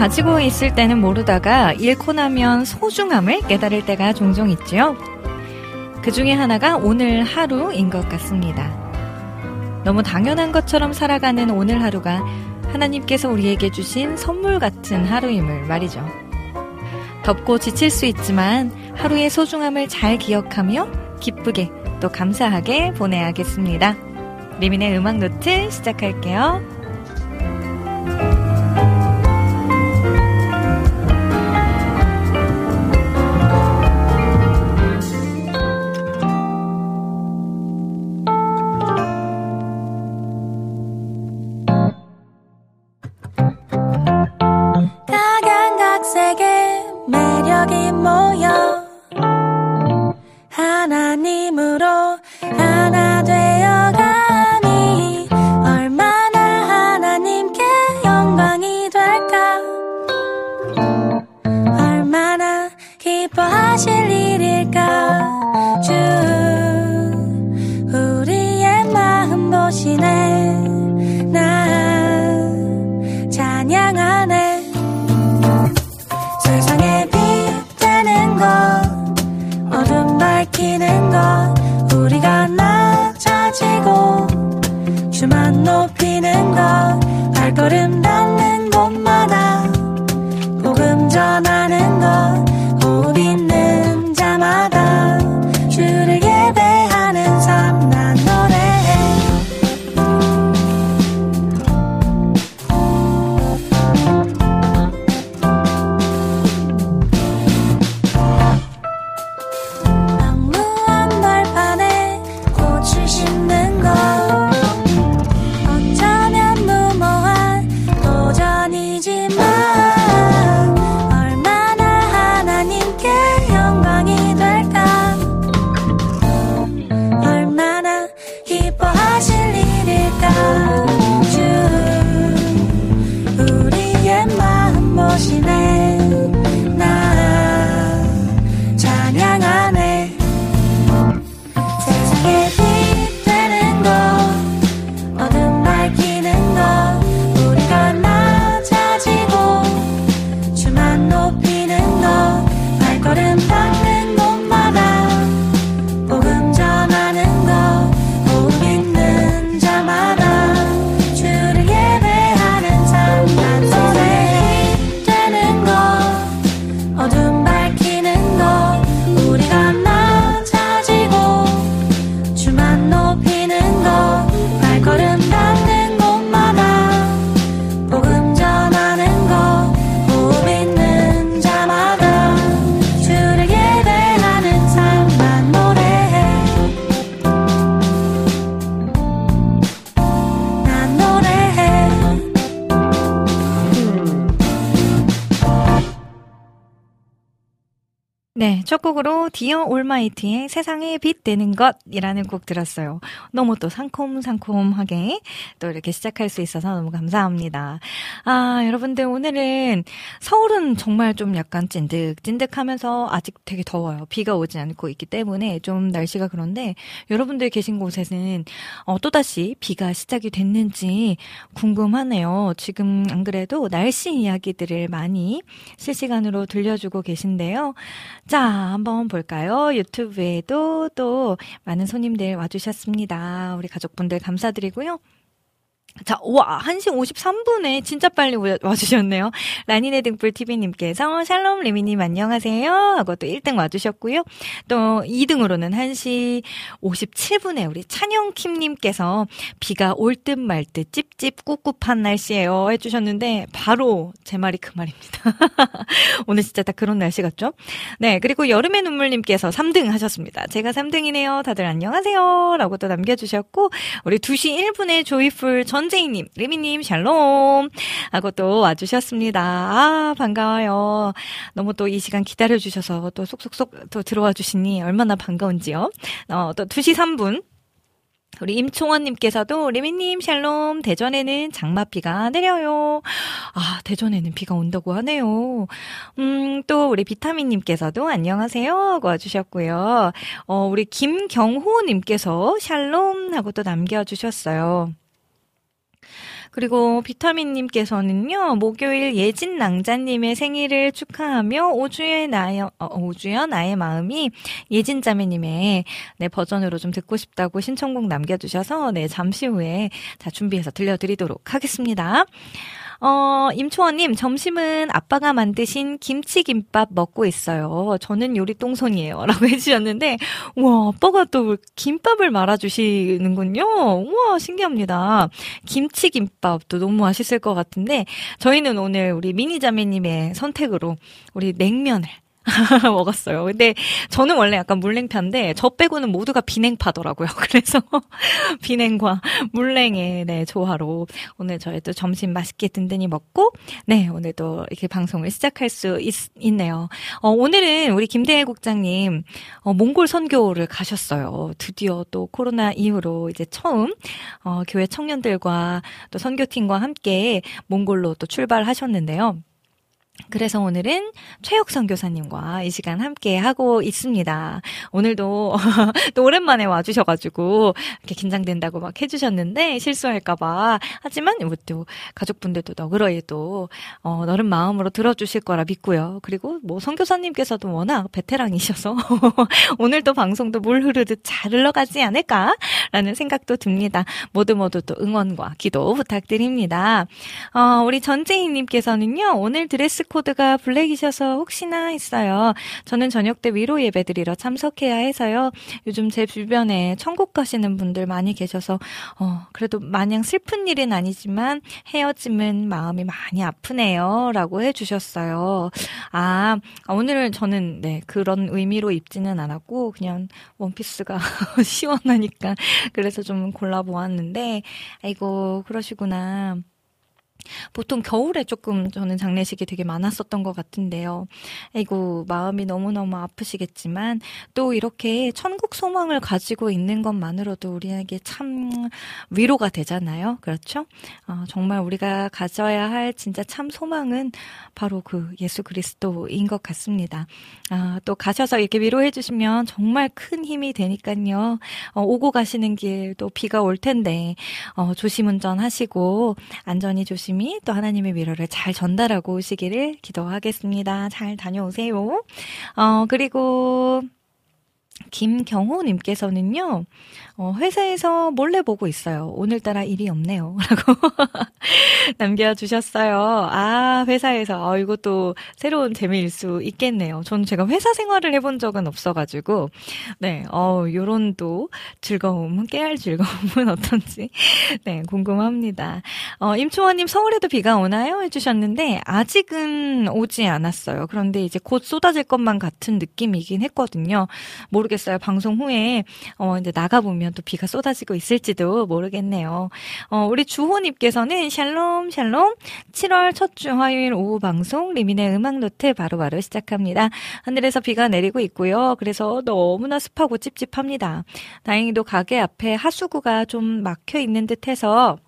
가지고 있을 때는 모르다가 잃고 나면 소중함을 깨달을 때가 종종 있지요. 그 중에 하나가 오늘 하루인 것 같습니다. 너무 당연한 것처럼 살아가는 오늘 하루가 하나님께서 우리에게 주신 선물 같은 하루임을 말이죠. 덥고 지칠 수 있지만 하루의 소중함을 잘 기억하며 기쁘게 또 감사하게 보내야겠습니다. 리민의 음악 노트 시작할게요. 디어 올마이티의 세상에 빛 되는 것이라는 곡 들었어요. 너무 또 상콤상콤하게 또 이렇게 시작할 수 있어서 너무 감사합니다. 아, 여러분들 오늘은 서울은 정말 좀 약간 찐득 찐득하면서 아직 되게 더워요. 비가 오지 않고 있기 때문에 좀 날씨가 그런데 여러분들 계신 곳에는 어, 또다시 비가 시작이 됐는지 궁금하네요. 지금 안 그래도 날씨 이야기들을 많이 실시간으로 들려주고 계신데요. 자, 한번 볼까요? 유튜브에도 또 많은 손님들 와주셨습니다. 우리 가족분들 감사드리고요. 자, 와, 1시 53분에 진짜 빨리 와주셨네요. 라니네 등불TV님께서 샬롬 레미님 안녕하세요. 하고 또 1등 와주셨고요. 또 2등으로는 1시 57분에 우리 찬영킴님께서 비가 올 듯 말 듯 찝찝 꿉꿉한 날씨예요. 해주셨는데 바로 제 말이 그 말입니다. 오늘 진짜 딱 그런 날씨 같죠? 네, 그리고 여름의 눈물님께서 3등 하셨습니다. 제가 3등이네요. 다들 안녕하세요. 라고 또 남겨주셨고 우리 2시 1분에 조이풀 전 선재희님, 리미님, 샬롬. 하고 또 와주셨습니다. 아, 반가워요. 너무 또 이 시간 기다려주셔서 또 쏙쏙쏙 또 들어와 주시니 얼마나 반가운지요. 어, 또 2시 3분. 우리 임총원님께서도 리미님 샬롬 대전에는 장맛비가 내려요. 아 대전에는 비가 온다고 하네요. 음또 우리 비타민님께서도 안녕하세요 하고 와주셨고요. 어 우리 김경호님께서 샬롬 하고 또 남겨주셨어요. 그리고 비타민님께서는요, 목요일 예진 낭자님의 생일을 축하하며 오주의 나의, 어, 오주여 나의 마음이 예진 자매님의 네, 버전으로 좀 듣고 싶다고 신청곡 남겨주셔서 네, 잠시 후에 자, 준비해서 들려드리도록 하겠습니다. 어, 임초원님, 점심은 아빠가 만드신 김치김밥 먹고 있어요. 저는 요리 똥손이에요. 라고 해주셨는데, 와, 아빠가 또 김밥을 말아주시는군요. 우와, 신기합니다. 김치김밥도 너무 맛있을 것 같은데, 저희는 오늘 우리 미니자매님의 선택으로 우리 냉면을 먹었어요. 근데 저는 원래 약간 물냉파인데 저 빼고는 모두가 비냉파더라고요. 그래서 비냉과 물냉의 네, 조화로 오늘 저희 또 점심 맛있게 든든히 먹고 네 오늘도 이렇게 방송을 시작할 수 있, 네요 어, 오늘은 우리 김대일 국장님 어, 몽골 선교를 가셨어요. 드디어 또 코로나 이후로 이제 처음 어, 교회 청년들과 또 선교팀과 함께 몽골로 또 출발하셨는데요. 그래서 오늘은 최혁선 교사님과 이 시간 함께 하고 있습니다. 오늘도 또 오랜만에 와주셔가지고 이렇게 긴장된다고 막 해주셨는데 실수할까봐 하지만 또 가족분들도 너그러이 또 어, 너른 마음으로 들어주실 거라 믿고요. 그리고 뭐 선교사님께서도 워낙 베테랑이셔서 오늘도 방송도 물 흐르듯 잘 흘러가지 않을까 라는 생각도 듭니다. 모두 모두 또 응원과 기도 부탁드립니다. 어, 우리 전재희님께서는요 오늘 드레스 코드가 블랙이셔서 혹시나 했어요. 저는 저녁 때 위로 예배 드리러 참석해야 해서요. 요즘 제 주변에 천국 가시는 분들 많이 계셔서 어, 그래도 마냥 슬픈 일은 아니지만 헤어짐은 마음이 많이 아프네요. 라고 해주셨어요. 아, 오늘은 저는 네, 그런 의미로 입지는 않았고, 그냥 원피스가 시원하니까, 그래서 좀 골라보았는데, 아이고, 그러시구나. 보통 겨울에 조금 저는 장례식이 되게 많았었던 것 같은데요. 아이고, 마음이 너무너무 아프시겠지만, 또 이렇게 천국 소망을 가지고 있는 것만으로도 우리에게 참 위로가 되잖아요. 그렇죠? 어, 정말 우리가 가져야 할 진짜 참 소망은 바로 그 예수 그리스도인 것 같습니다. 아, 또 가셔서 이렇게 위로해 주시면 정말 큰 힘이 되니까요. 어, 오고 가시는 길 또 비가 올 텐데, 어, 조심 운전하시고, 안전히 조심 조심히 또 하나님의 위로를 잘 전달하고 오시기를 기도하겠습니다. 잘 다녀오세요. 어, 그리고 김경호님께서는요, 어, 회사에서 몰래 보고 있어요. 오늘따라 일이 없네요. 라고 남겨주셨어요. 아, 회사에서. 아, 이것도 새로운 재미일 수 있겠네요. 저는 제가 회사 생활을 해본 적은 없어가지고, 네, 어, 요런 또 즐거움, 깨알 즐거움은 어떤지, 네, 궁금합니다. 어, 임초원님 서울에도 비가 오나요? 해주셨는데, 아직은 오지 않았어요. 그런데 이제 곧 쏟아질 것만 같은 느낌이긴 했거든요. 모르겠어요. 방송 후에, 어, 이제 나가보면 아니면 또 비가 쏟아지고 있을지도 모르겠네요. 어, 우리 주호님께서는 샬롬 샬롬 7월 첫 주 화요일 오후 방송 리민의 음악 노트 바로바로 바로 시작합니다. 하늘에서 비가 내리고 있고요. 그래서 너무나 습하고 찝찝합니다. 다행히도 가게 앞에 하수구가 좀 막혀 있는 듯해서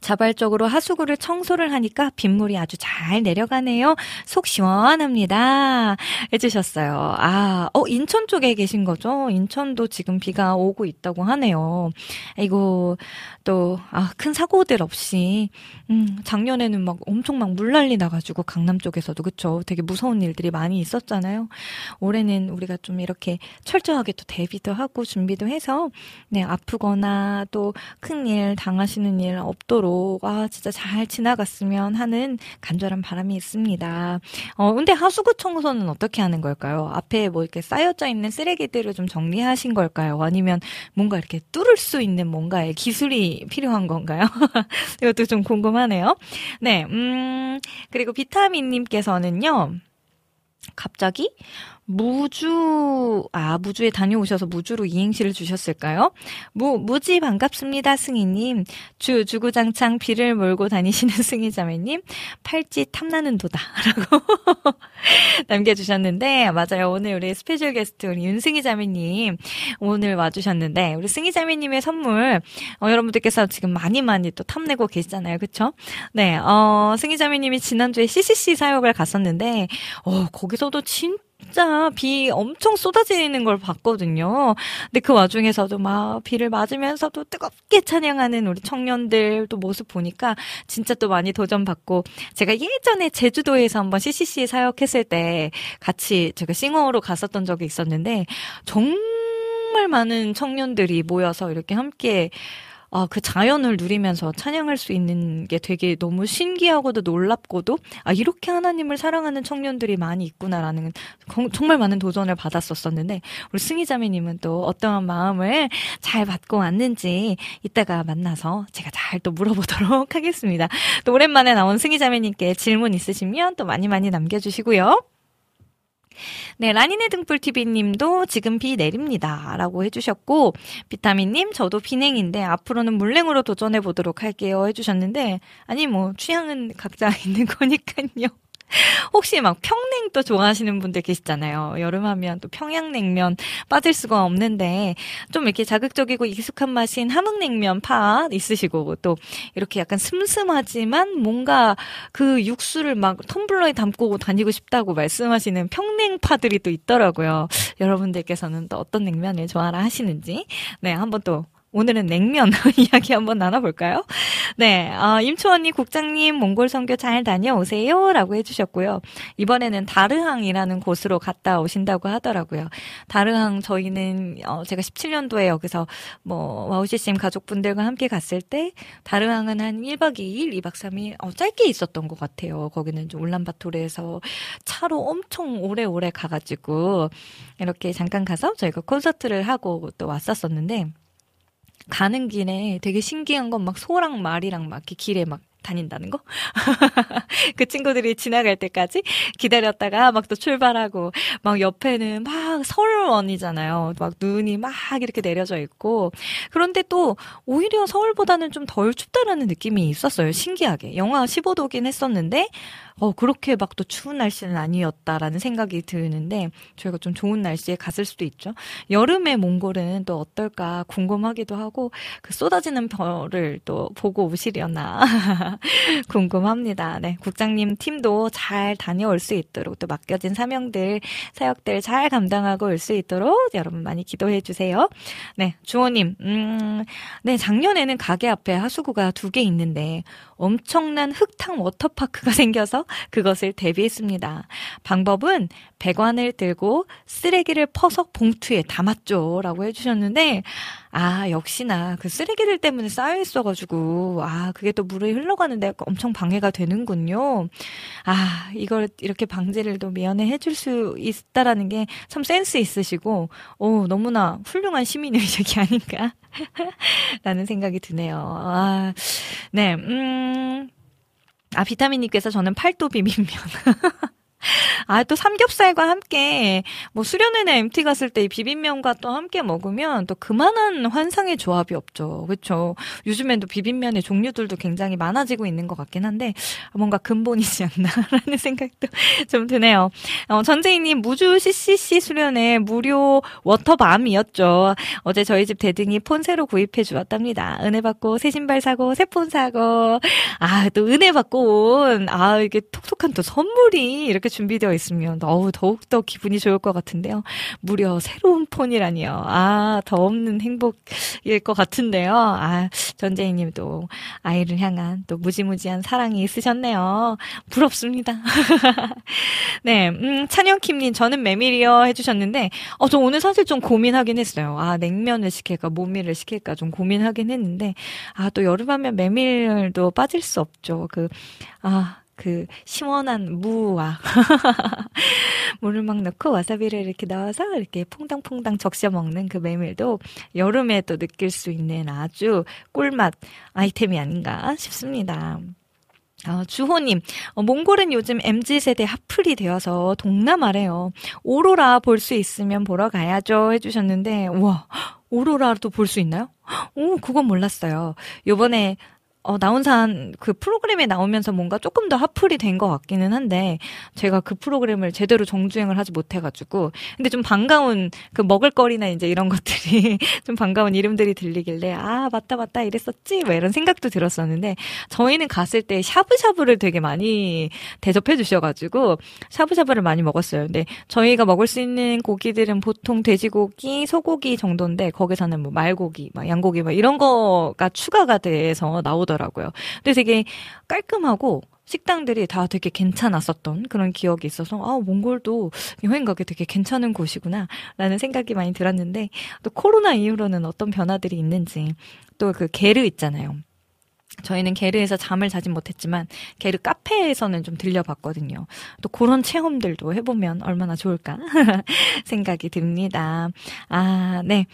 자발적으로 하수구를 청소를 하니까 빗물이 아주 잘 내려가네요. 속 시원합니다. 해주셨어요. 아, 어, 인천 쪽에 계신 거죠? 인천도 지금 비가 오고 있다고 하네요. 이거, 또, 아, 큰 사고들 없이, 음, 작년에는 막 엄청 막 물 난리 나가지고 강남 쪽에서도 그쵸. 되게 무서운 일들이 많이 있었잖아요. 올해는 우리가 좀 이렇게 철저하게 또 대비도 하고 준비도 해서, 네, 아프거나 또 큰 일 당하시는 일 없도록, 아, 진짜 잘 지나갔으면 하는 간절한 바람이 있습니다. 어, 근데 하수구 청소는 어떻게 하는 걸까요? 앞에 뭐 이렇게 쌓여져 있는 쓰레기들을 좀 정리하신 걸까요? 아니면 뭔가 이렇게 뚫을 수 있는 뭔가의 기술이 필요한 건가요? 이것도 좀 궁금하네요. 네, 음, 그리고 비타민님께서는요, 갑자기 무주, 아, 무주에 다녀오셔서 무주로 이행시를 주셨을까요? 무, 무지 반갑습니다, 승희님. 주, 주구장창 비를 몰고 다니시는 승희자매님. 팔찌 탐나는 도다. 라고 남겨주셨는데, 맞아요. 오늘 우리 special guest, 우리 윤승희 자매님, 오늘 와주셨는데, 우리 승희 자매님의 선물, 어, 여러분들께서 지금 많이 많이 또 탐내고 계시잖아요. 그쵸? 네, 어, 승희 자매님이 지난주에 CCC 사역을 갔었는데, 어, 거기서도 진짜 진짜 비 엄청 쏟아지는 걸 봤거든요. 근데 그 와중에서도 막 비를 맞으면서도 뜨겁게 찬양하는 우리 청년들 또 모습 보니까 진짜 또 많이 도전받고 제가 예전에 제주도에서 한번 CCC 사역했을 때 같이 제가 싱어로 갔었던 적이 있었는데 정말 많은 청년들이 모여서 이렇게 함께 아, 그 자연을 누리면서 찬양할 수 있는 게 되게 너무 신기하고도 놀랍고도 아, 이렇게 하나님을 사랑하는 청년들이 많이 있구나라는 정말 많은 도전을 받았었었는데 우리 승희자매님은 또 어떠한 마음을 잘 받고 왔는지 이따가 만나서 제가 잘 또 물어보도록 하겠습니다. 또 오랜만에 나온 승희자매님께 질문 있으시면 또 많이 많이 남겨주시고요. 네, 라니네 등불TV님도 지금 비 내립니다. 라고 해주셨고, 비타민님, 저도 비냉인데 앞으로는 물냉으로 도전해보도록 할게요. 해주셨는데, 아니, 뭐, 취향은 각자 있는 거니까요. 혹시 막 평냉 또 좋아하시는 분들 계시잖아요. 여름하면 또 평양냉면 빠질 수가 없는데 좀 이렇게 자극적이고 익숙한 맛인 함흥냉면 파 있으시고 또 이렇게 약간 슴슴하지만 뭔가 그 육수를 막 텀블러에 담고 다니고 싶다고 말씀하시는 평냉파들이 또 있더라고요. 여러분들께서는 또 어떤 냉면을 좋아라 하시는지 네 한번 또 오늘은 냉면 이야기 한번 나눠볼까요? 네, 어, 임초언니 국장님 몽골 선교 잘 다녀오세요. 라고 해주셨고요. 이번에는 다르항이라는 곳으로 갔다 오신다고 하더라고요. 다르항 저희는, 어, 제가 17년도에 여기서 뭐, 와우씨쌤 가족분들과 함께 갔을 때, 다르항은 한 1박 2일, 2박 3일, 어, 짧게 있었던 것 같아요. 거기는 좀 울란바토르에서 차로 엄청 오래오래 가가지고, 이렇게 잠깐 가서 저희가 콘서트를 하고 또 왔었었는데, 가는 길에 되게 신기한 건 막 소랑 말이랑 막 이렇게 길에 막 다닌다는 거? 그 친구들이 지나갈 때까지 기다렸다가 막 또 출발하고 막 옆에는 막 서울원이잖아요. 막 눈이 막 이렇게 내려져 있고 그런데 또 오히려 서울보다는 좀 덜 춥다라는 느낌이 있었어요. 신기하게. 영하 15도긴 했었는데 어, 그렇게 막 또 추운 날씨는 아니었다라는 생각이 드는데 저희가 좀 좋은 날씨에 갔을 수도 있죠. 여름에 몽골은 또 어떨까 궁금하기도 하고 그 쏟아지는 별을 또 보고 오시려나 궁금합니다. 네, 국장님 팀도 잘 다녀올 수 있도록 또 맡겨진 사명들, 사역들 잘 감당하고 올 수 있도록 여러분 많이 기도해 주세요. 네, 주호님, 음, 네, 작년에는 가게 앞에 하수구가 두 개 있는데 엄청난 흙탕 워터파크가 생겨서 그것을 대비했습니다. 방법은 배관을 들고 쓰레기를 퍼서 봉투에 담았죠. 라고 해주셨는데, 아, 역시나 그 쓰레기들 때문에 쌓여 있어가지고, 아, 그게 또 물에 흘러가는데 엄청 방해가 되는군요. 아, 이걸 이렇게 방제를 또 미연에 해줄 수 있다라는 게 참 센스 있으시고, 오, 너무나 훌륭한 시민의식이 아닌가. 라는 생각이 드네요. 아, 네, 음, 아, 비타민님께서 저는 팔도 비빔면. 아, 또 삼겹살과 함께, 뭐, 수련회나 MT 갔을 때 비빔면과 또 함께 먹으면 또 그만한 환상의 조합이 없죠. 그쵸? 요즘엔 또 비빔면의 종류들도 굉장히 많아지고 있는 것 같긴 한데, 뭔가 근본이지 않나라는 생각도 좀 드네요. 어, 전재희님, 무주 CCC 수련회 무료 워터밤이었죠. 어제 저희 집 대등이 폰 새로 구입해 주었답니다. 은혜 받고 새 신발 사고, 새 폰 사고, 아, 또 은혜 받고 온, 아, 이게 톡톡한 또 선물이 이렇게 준비되어 있으면 어우 더욱더 기분이 좋을 것 같은데요. 무려 새로운 폰이라니요. 아, 더 없는 행복일 것 같은데요. 아, 전재희님도 아이를 향한 또 무지무지한 사랑이 있으셨네요. 부럽습니다. 네, 음, 찬영킴님, 저는 메밀이요 해주셨는데, 어, 저 오늘 사실 좀 고민하긴 했어요. 아, 냉면을 시킬까, 모밀을 시킬까 좀 고민하긴 했는데, 아, 또 여름하면 메밀도 빠질 수 없죠. 그, 아, 그 시원한 무와 물을 막 넣고 와사비를 이렇게 넣어서 이렇게 퐁당퐁당 적셔 먹는 그 메밀도 여름에 또 느낄 수 있는 아주 꿀맛 아이템이 아닌가 싶습니다. 아, 주호님, 어, 몽골은 요즘 MZ세대 핫플이 되어서 동남아래요. 오로라 볼 수 있으면 보러 가야죠. 해주셨는데, 우와, 오로라도 볼 수 있나요? 오, 그건 몰랐어요. 요번에 어, 나온산 그 프로그램에 나오면서 뭔가 조금 더 핫플이 된 것 같기는 한데 제가 그 프로그램을 제대로 정주행을 하지 못해가지고 근데 좀 반가운 그 먹을거리나 이제 이런 것들이 좀 반가운 이름들이 들리길래 아 맞다 맞다 이랬었지 뭐 이런 생각도 들었었는데 저희는 갔을 때 샤브샤브를 되게 많이 대접해 주셔가지고 샤브샤브를 많이 먹었어요. 근데 저희가 먹을 수 있는 고기들은 보통 돼지고기, 소고기 정도인데 거기서는 뭐 말고기, 막 양고기 막 이런 거가 추가가 돼서 나오더라고요. 있더라고요. 근데 되게 깔끔하고 식당들이 다 되게 괜찮았었던 그런 기억이 있어서 아 몽골도 여행 가기 되게 괜찮은 곳이구나 라는 생각이 많이 들었는데 또 코로나 이후로는 어떤 변화들이 있는지 또 그 게르 있잖아요. 저희는 게르에서 잠을 자진 못했지만 게르 카페에서는 좀 들려봤거든요. 또 그런 체험들도 해보면 얼마나 좋을까 생각이 듭니다. 아, 네.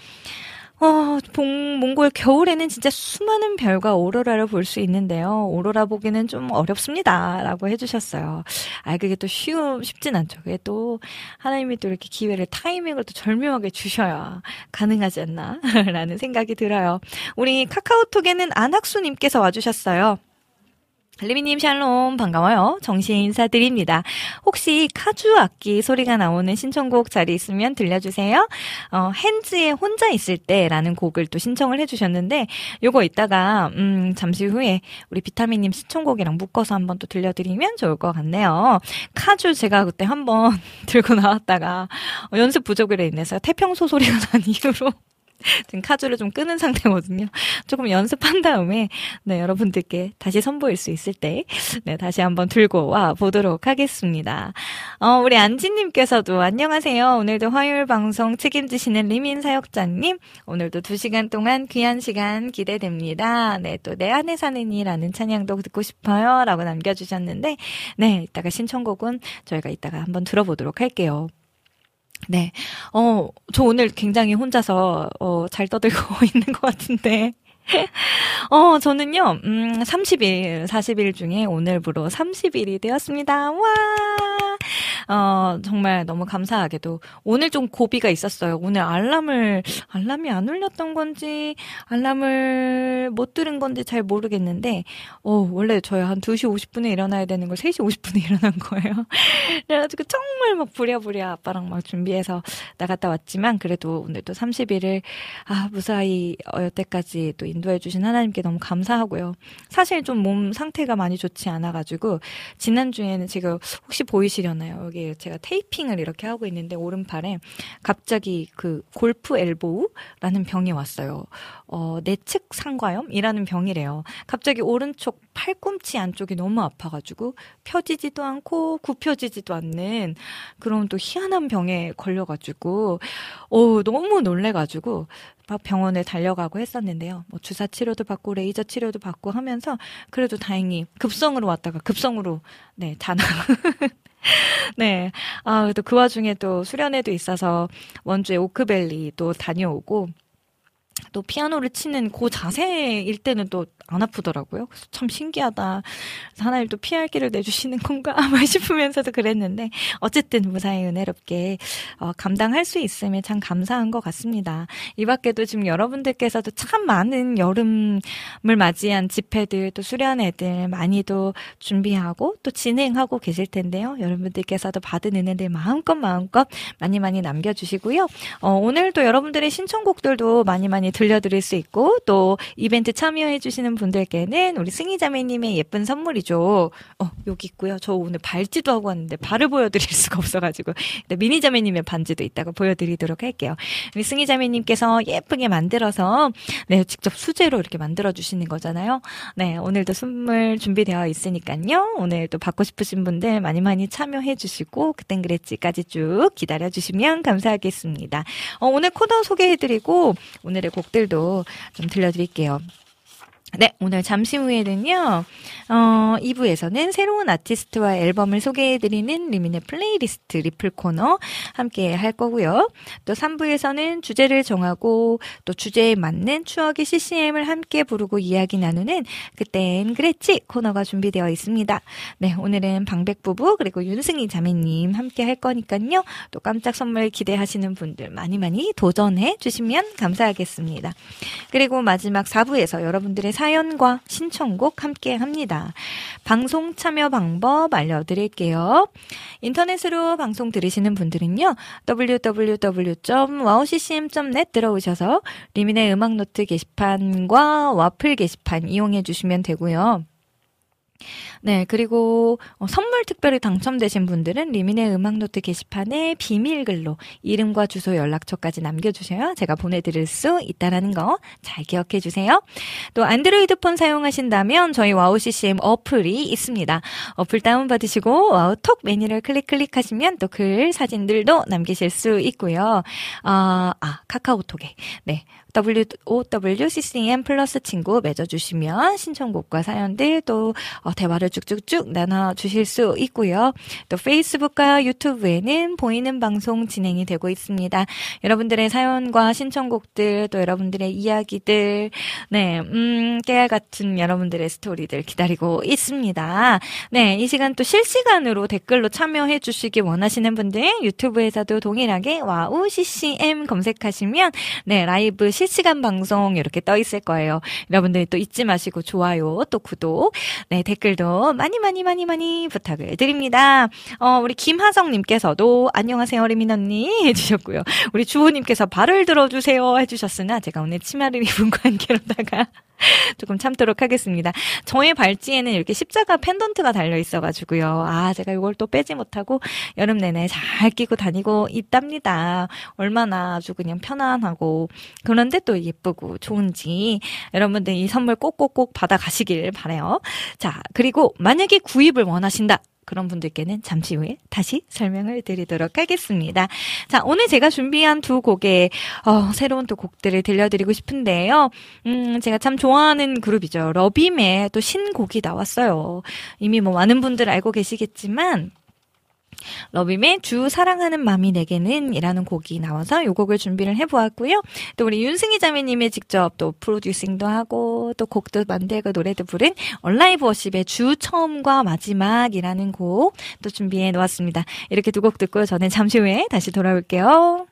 어, 봉, 몽골 겨울에는 진짜 수많은 별과 오로라를 볼 수 있는데요. 오로라 보기는 좀 어렵습니다. 라고 해주셨어요. 아, 그게 또 쉬우, 쉽진 않죠. 그게 또 하나님이 또 이렇게 기회를, 타이밍을 또 절묘하게 주셔야 가능하지 않나. 라는 생각이 들어요. 우리 카카오톡에는 안학수님께서 와주셨어요. 리미님 샬롬 반가워요. 정신 인사드립니다. 혹시 카주 악기 소리가 나오는 신청곡 자리 있으면 들려주세요. 어, 핸즈의 혼자 있을 때라는 곡을 또 신청을 해주셨는데 요거 이따가 음, 잠시 후에 우리 비타민님 신청곡이랑 묶어서 한번 또 들려드리면 좋을 것 같네요. 카주 제가 그때 한번 들고 나왔다가 연습 부족으로 인해서 태평소 소리가 난 이후로 지금 카주를 좀 끄는 상태거든요. 조금 연습한 다음에 네, 여러분들께 다시 선보일 수 있을 때 네, 다시 한번 들고 와 보도록 하겠습니다. 어, 우리 안지 님께서도 안녕하세요. 오늘도 화요일 방송 책임지시는 리민 사역자님 오늘도 두 시간 동안 귀한 시간 기대됩니다. 네, 또 내 안에 사는 이라는 찬양도 듣고 싶어요. 라고 남겨 주셨는데 네, 이따가 신청곡은 저희가 이따가 한번 들어보도록 할게요. 네. 어, 저 오늘 굉장히 혼자서, 어, 잘 떠들고 있는 것 같은데. 어, 저는요, 음, 30일, 40일 중에 오늘부로 30일이 되었습니다. 와! 어, 정말 너무 감사하게도 오늘 좀 고비가 있었어요. 오늘 알람을, 알람이 안 울렸던 건지, 알람을 못 들은 건지 잘 모르겠는데, 어, 원래 저희 한 2시 50분에 일어나야 되는 걸 3시 50분에 일어난 거예요. 그래가지고 정말 막 부랴부랴 아빠랑 막 준비해서 나갔다 왔지만, 그래도 오늘 또 30일을, 아, 무사히 어, 여태까지 또 인도해 주신 하나님께 너무 감사하고요. 사실 좀 몸 상태가 많이 좋지 않아 가지고, 지난주에는 지금 혹시 보이시려나요? 여기 제가 테이핑을 이렇게 하고 있는데 오른팔에 갑자기 그 골프 엘보우라는 병이 왔어요. 어, 내측 상과염이라는 병이래요. 갑자기 오른쪽 팔꿈치 안쪽이 너무 아파가지고 펴지지도 않고 굽혀지지도 않는 그런 또 희한한 병에 걸려가지고 어, 너무 놀래가지고 막 병원에 달려가고 했었는데요. 뭐 주사 치료도 받고 레이저 치료도 받고 하면서 그래도 다행히 급성으로 왔다가 급성으로 네, 다나 네. 아, 그래도 그 와중에 또 수련회도 있어서 원주에 오크밸리 또 다녀오고 또 피아노를 치는 그 자세일 때는 또 안 아프더라고요. 그래서 참 신기하다. 하나님 또 피할 길을 내주시는 건가 싶으면서도 그랬는데 어쨌든 무사히 은혜롭게 어, 감당할 수 있으면 참 감사한 것 같습니다. 이 밖에도 지금 여러분들께서도 참 많은 여름을 맞이한 집회들 또 수련회들 많이도 준비하고 또 진행하고 계실 텐데요. 여러분들께서도 받은 은혜들 마음껏 마음껏 많이 많이 남겨주시고요. 어, 오늘도 여러분들의 신청곡들도 많이 많이 들려드릴 수 있고 또 이벤트 참여해주시는 분들께는 우리 승희자매님의 예쁜 선물이죠. 어, 여기 있고요. 저 오늘 발찌도 하고 왔는데 발을 보여드릴 수가 없어가지고 미니자매님의 반지도 이따가 보여드리도록 할게요. 우리 승희자매님께서 예쁘게 만들어서 네 직접 수제로 이렇게 만들어 주시는 거잖아요. 네 오늘도 선물 준비되어 있으니까요. 오늘 또 받고 싶으신 분들 많이 많이 참여해 주시고 그땐 그랬지까지 쭉 기다려 주시면 감사하겠습니다. 어, 오늘 코너 소개해드리고 오늘의 곡 들도 좀 들려드릴게요. 네, 오늘 잠시 후에는요, 어, 2부에서는 새로운 아티스트와 앨범을 소개해드리는 리민의 플레이리스트 리플 코너 함께 할 거고요. 또 3부에서는 주제를 정하고 또 주제에 맞는 추억의 CCM을 함께 부르고 이야기 나누는 그땐 그랬지 코너가 준비되어 있습니다. 네, 오늘은 방백 부부 그리고 윤승희 자매님 함께 할 거니까요. 또 깜짝 선물 기대하시는 분들 많이 많이 도전해 주시면 감사하겠습니다. 그리고 마지막 4부에서 여러분들의 사연과 신청곡 함께 합니다. 방송 참여 방법 알려드릴게요. 인터넷으로 방송 들으시는 분들은요, www.wowccm.net 들어오셔서 리민의 음악노트 게시판과 와플 게시판 이용해 주시면 되고요. 네, 그리고 어, 선물 특별히 당첨되신 분들은 리민의 음악노트 게시판에 비밀글로 이름과 주소 연락처까지 남겨주셔야 제가 보내드릴 수 있다라는 거 잘 기억해 주세요. 또 안드로이드 폰 사용하신다면 저희 WOW CCM 어플이 있습니다. 어플 다운받으시고 와우톡 메뉴를 클릭 클릭하시면 또 글 사진들도 남기실 수 있고요. 아, 아 카카오톡에 네 WOWCCM 플러스 친구 맺어주시면 신청곡과 사연들 또 어, 대화를 쭉쭉쭉 나눠주실 수 있고요. 또 페이스북과 유튜브에는 보이는 방송 진행이 되고 있습니다. 여러분들의 사연과 신청곡들 또 여러분들의 이야기들 네, 음, 깨알 같은 여러분들의 스토리들 기다리고 있습니다. 네, 이 시간 또 실시간으로 댓글로 참여해 주시기 원하시는 분들 유튜브에서도 동일하게 WOW CCM 검색하시면 네, 라이브 시 실시간 방송 이렇게 떠 있을 거예요. 여러분들 또 잊지 마시고 좋아요, 또 구독, 네, 댓글도 많이 많이 많이 많이 부탁을 드립니다. 어, 우리 김하성님께서도 안녕하세요, 리민 언니 해주셨고요. 우리 주호님께서 발을 들어주세요 해주셨으나 제가 오늘 치마를 입은 관계로다가 조금 참도록 하겠습니다. 저의 발찌에는 이렇게 십자가 펜던트가 달려 있어가지고요. 아, 제가 이걸 또 빼지 못하고 여름 내내 잘 끼고 다니고 있답니다. 얼마나 아주 그냥 편안하고 그런데 또 예쁘고 좋은지 여러분들 이 선물 꼭꼭꼭 받아가시길 바래요. 자, 그리고 만약에 구입을 원하신다. 그런 분들께는 잠시 후에 다시 설명을 드리도록 하겠습니다. 자, 오늘 제가 준비한 두 곡의 어, 새로운 또 곡들을 들려드리고 싶은데요. 음, 제가 참 좋아하는 그룹이죠. 러빔의 또 신곡이 나왔어요. 이미 뭐 많은 분들 알고 계시겠지만 러빔의 주 사랑하는 맘이 내게는 이라는 곡이 나와서 이 곡을 준비를 해보았고요. 또 우리 윤승희 자매님이 직접 또 프로듀싱도 하고 또 곡도 만들고 노래도 부른 온라이브 워십의 주 처음과 마지막이라는 곡 또 준비해 놓았습니다. 이렇게 두 곡 듣고 저는 잠시 후에 다시 돌아올게요.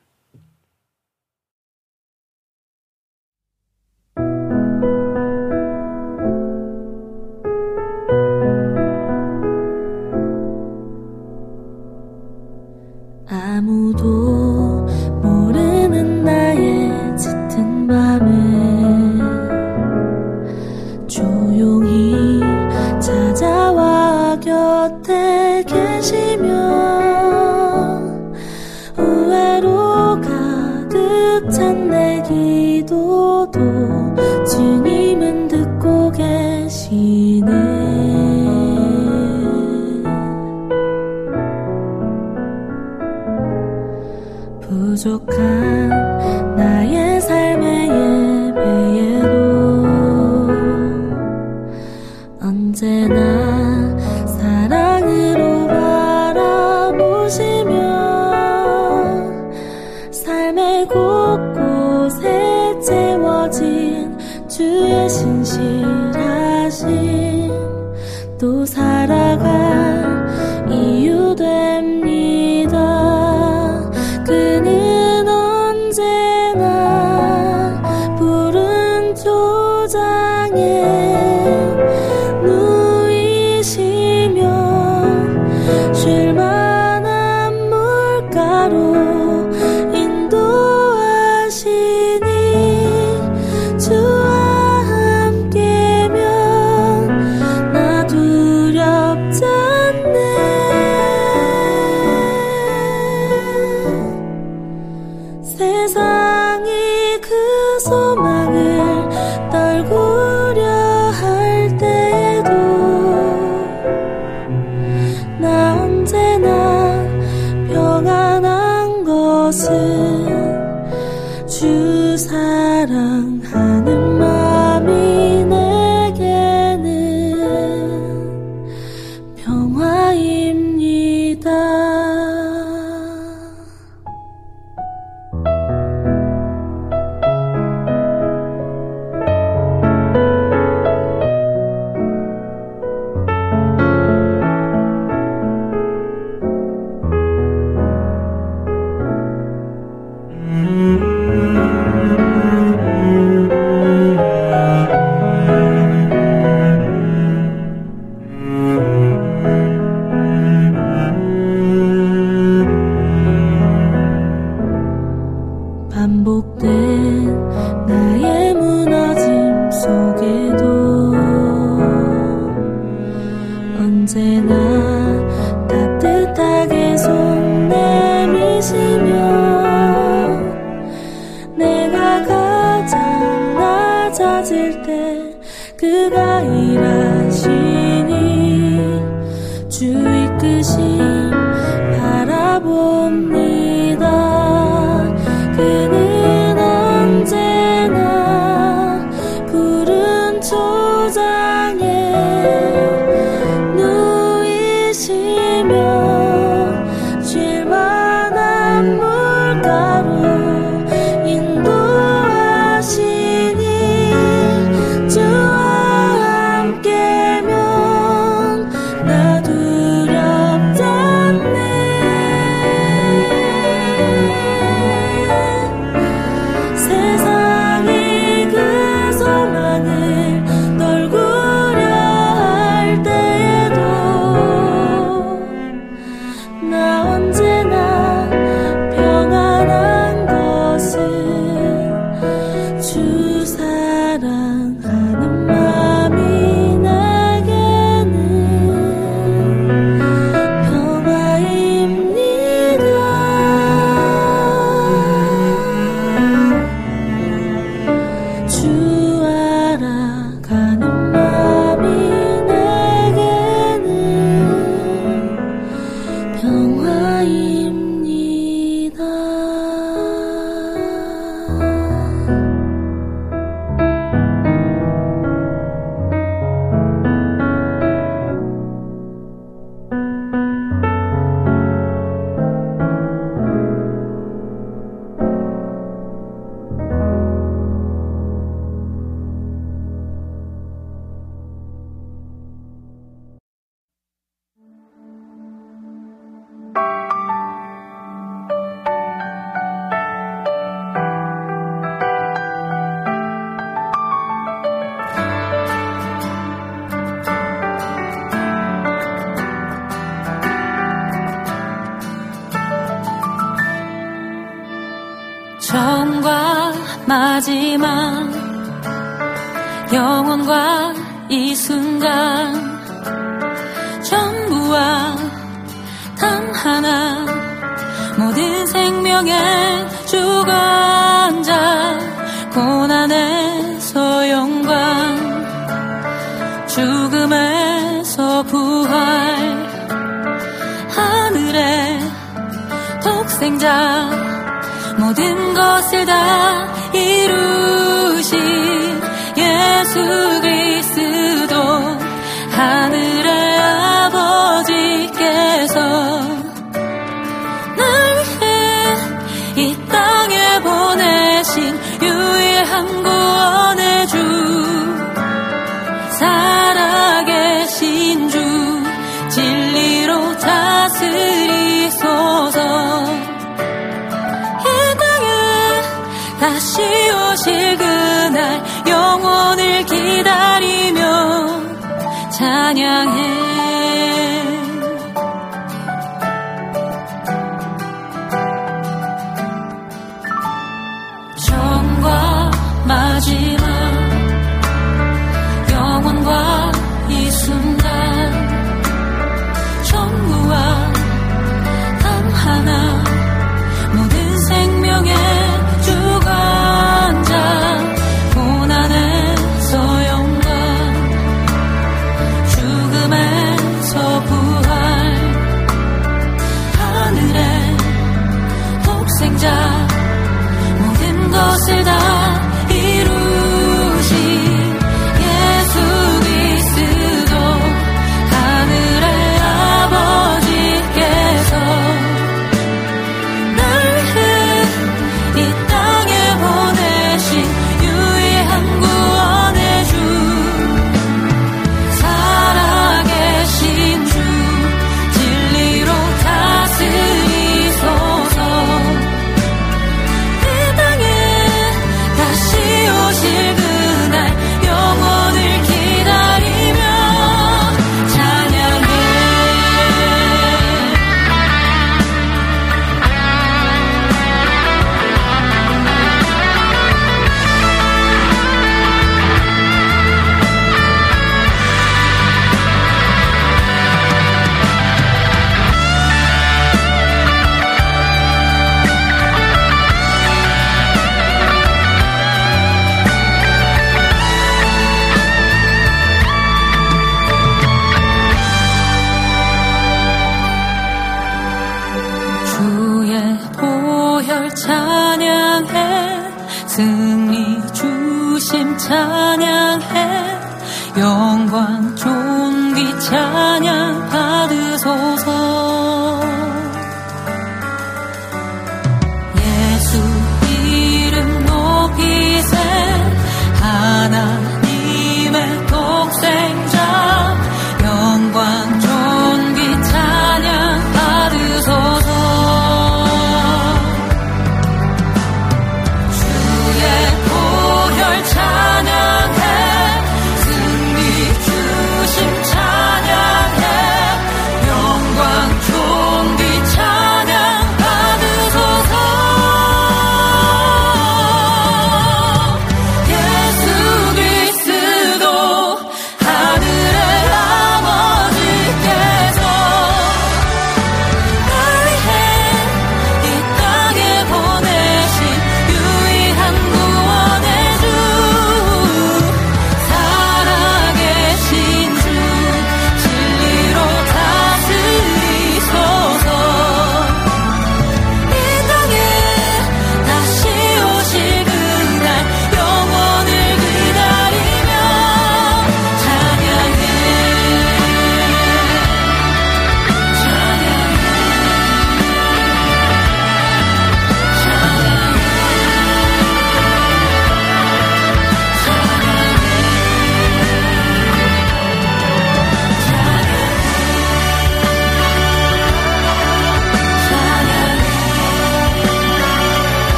부족 mundo se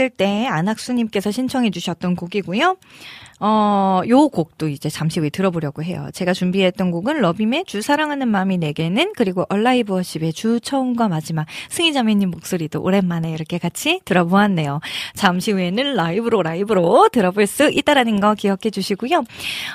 있을 때 안학수님께서 신청해 주셨던 곡이고요. 어, 요 곡도 이제 잠시 후에 들어보려고 해요. 제가 준비했던 곡은 러빔의 주 사랑하는 마음이 내게는 그리고 얼라이브 워십의 주 처음과 마지막 승희자매님 목소리도 오랜만에 이렇게 같이 들어보았네요. 잠시 후에는 라이브로 라이브로 들어볼 수 있다라는 거 기억해 주시고요.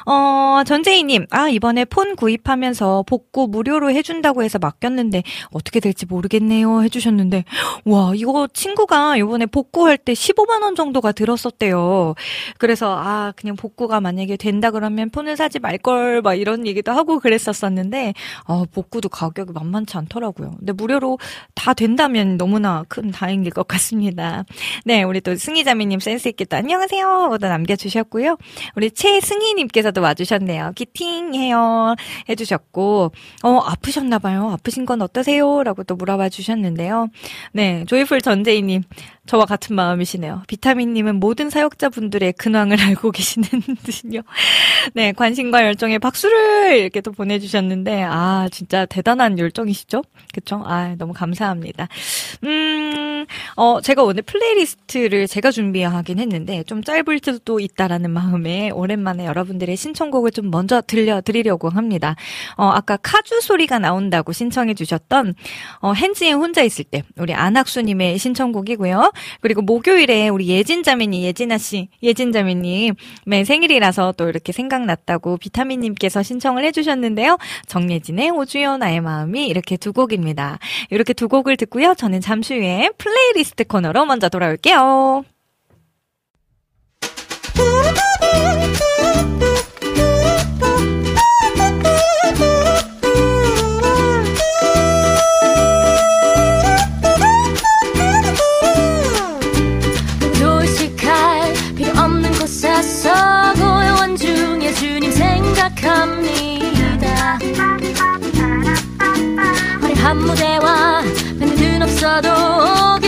어, 전재희님, 아, 이번에 폰 구입하면서 복구 무료로 해준다고 해서 맡겼는데 어떻게 될지 모르겠네요 해주셨는데 와, 이거 친구가 이번에 복구할 때 15만원 정도가 들었었대요. 그래서 아, 그냥 그냥 복구가 만약에 된다 그러면 폰을 사지 말 걸 막 이런 얘기도 하고 그랬었었는데 어, 복구도 가격이 만만치 않더라고요. 근데 무료로 다 된다면 너무나 큰 다행일 것 같습니다. 네, 우리 또 승희자매님 센스 또 안녕하세요. 도 남겨주셨고요. 우리 최승희님께서도 와주셨네요. 기팅해요 해주셨고 어 아프셨나봐요. 아프신 건 어떠세요? 라고 또 물어봐 주셨는데요. 네, 조이풀 전재희님 저와 같은 마음이시네요. 비타민님은 모든 사역자분들의 근황을 알고 계시는 듯요. 네, 관심과 열정에 박수를 이렇게 또 보내주셨는데, 아, 진짜 대단한 열정이시죠? 그쵸? 아, 너무 감사합니다. 음, 어, 제가 오늘 playlist를 제가 준비하긴 했는데, 좀 짧을 수도 있다라는 마음에 오랜만에 여러분들의 신청곡을 좀 먼저 들려드리려고 합니다. 어, 아까 카주 소리가 나온다고 신청해 주셨던, 어, 헨지의 혼자 있을 때, 우리 안학수님의 신청곡이고요. 그리고 목요일에 우리 예진자매님, 예진아씨, 예진자매님 의 생일이라서 또 이렇게 생각났다고 비타민님께서 신청을 해주셨는데요. 정예진의 오주연 나의 마음이 이렇게 두 곡입니다. 이렇게 두 곡을 듣고요. 저는 잠시 후에 플레이리스트 코너로 먼저 돌아올게요. 화려한 무대와 밴드는 없어도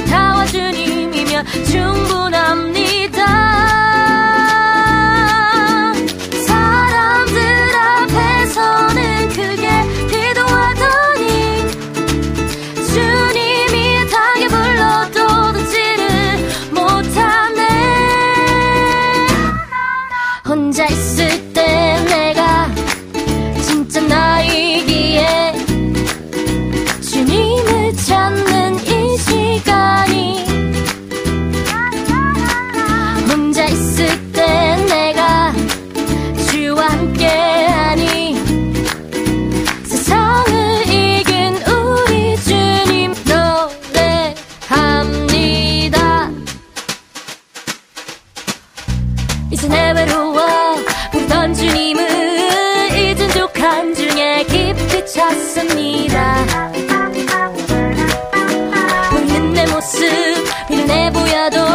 보여도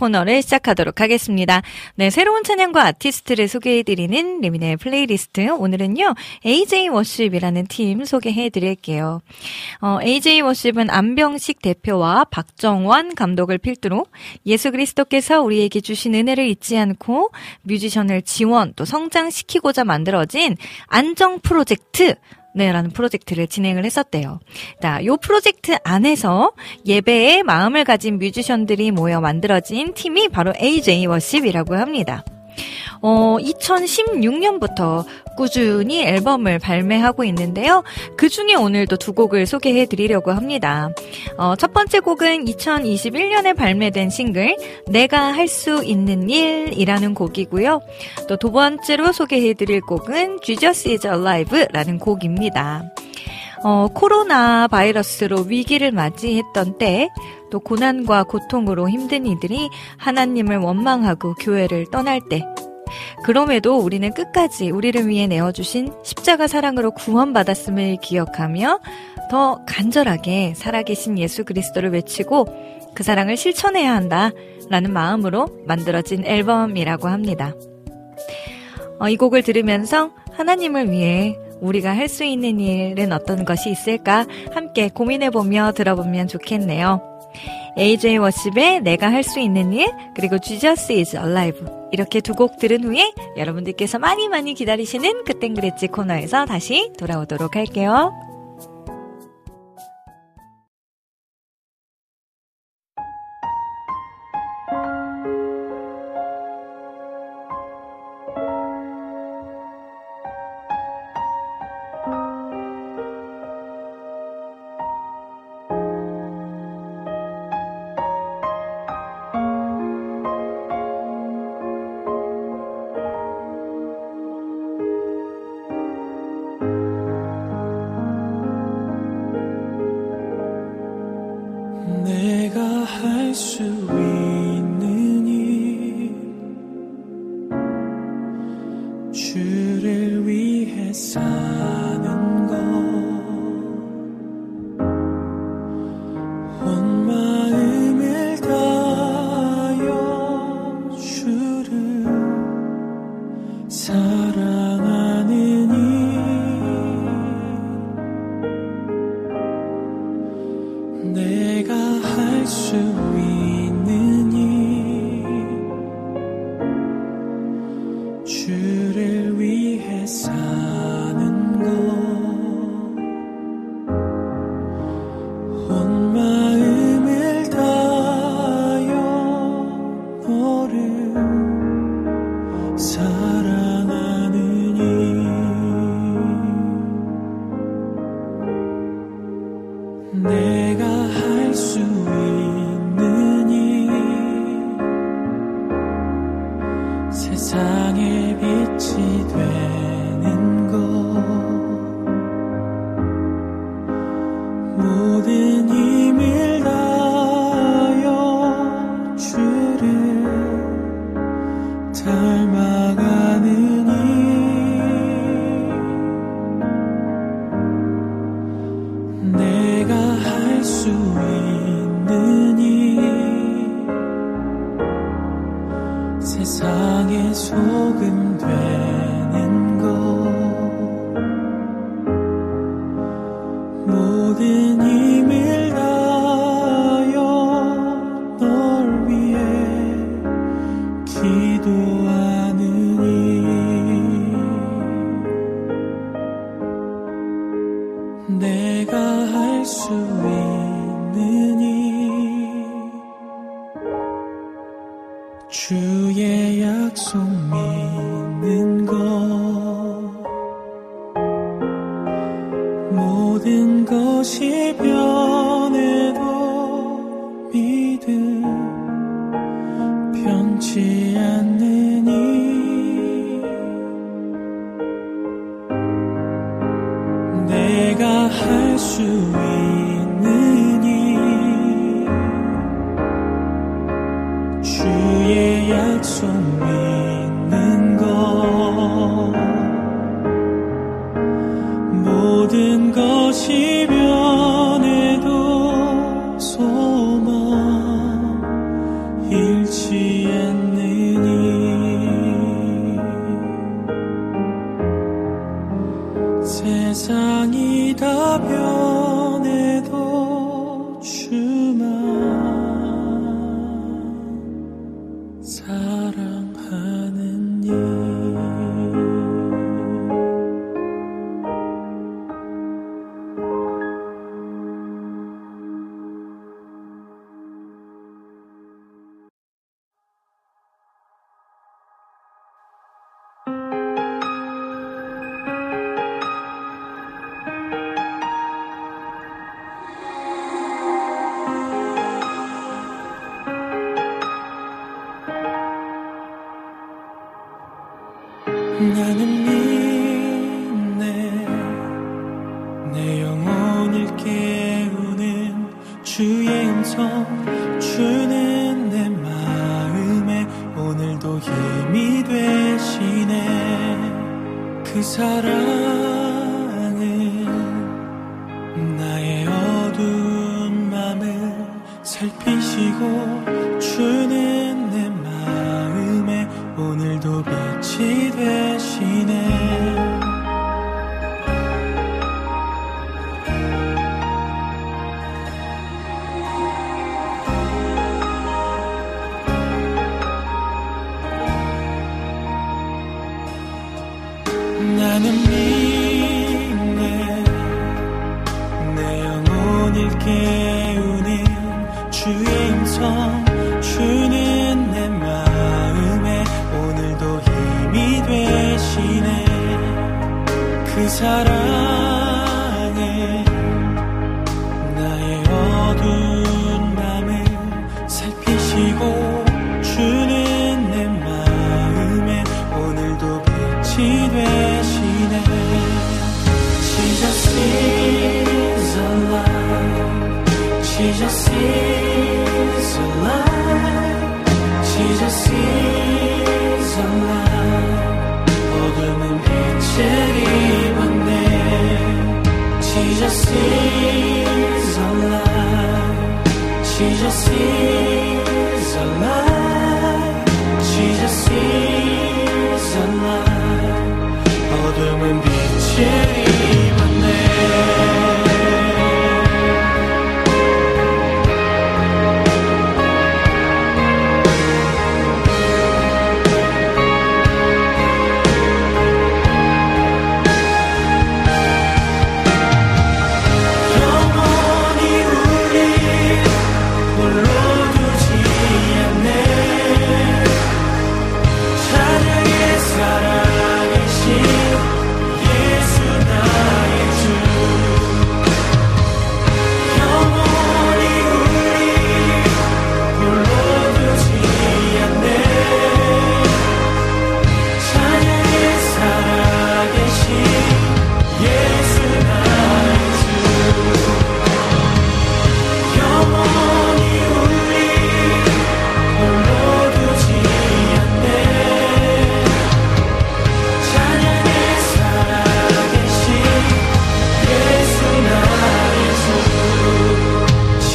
코너를 시작하도록 하겠습니다. 네, 새로운 찬양과 아티스트를 소개해드리는 리민의 플레이리스트. 오늘은요, AJ 워십이라는 팀 소개해드릴게요. 어, AJ 워십은 안병식 대표와 박정원 감독을 필두로 예수 그리스도께서 우리에게 주신 은혜를 잊지 않고 뮤지션을 지원 또 성장시키고자 만들어진 안정 프로젝트 네, 라는 프로젝트를 진행을 했었대요. 자, 요 프로젝트 안에서 예배에 마음을 가진 뮤지션들이 모여 만들어진 팀이 바로 AJ 워십이라고 합니다. 어, 2016년부터 꾸준히 앨범을 발매하고 있는데요. 그 중에 오늘도 두 곡을 소개해 드리려고 합니다. 어, 첫 번째 곡은 2021년에 발매된 싱글, 내가 할 수 있는 일이라는 곡이고요. 또 두 번째로 소개해 드릴 곡은 Jesus is Alive라는 곡입니다. 어, 코로나 바이러스로 위기를 맞이했던 때, 또 고난과 고통으로 힘든 이들이 하나님을 원망하고 교회를 떠날 때, 그럼에도 우리는 끝까지 우리를 위해 내어주신 십자가 사랑으로 구원받았음을 기억하며 더 간절하게 살아계신 예수 그리스도를 외치고 그 사랑을 실천해야 한다. 라는 마음으로 만들어진 앨범이라고 합니다. 어, 이 곡을 들으면서 하나님을 위해 우리가 할 수 있는 일은 어떤 것이 있을까 함께 고민해보며 들어보면 좋겠네요. AJ 워십의 내가 할 수 있는 일, 그리고 Jesus is Alive. 이렇게 두 곡 들은 후에 여러분들께서 많이 많이 기다리시는 그땐 그랬지 코너에서 다시 돌아오도록 할게요.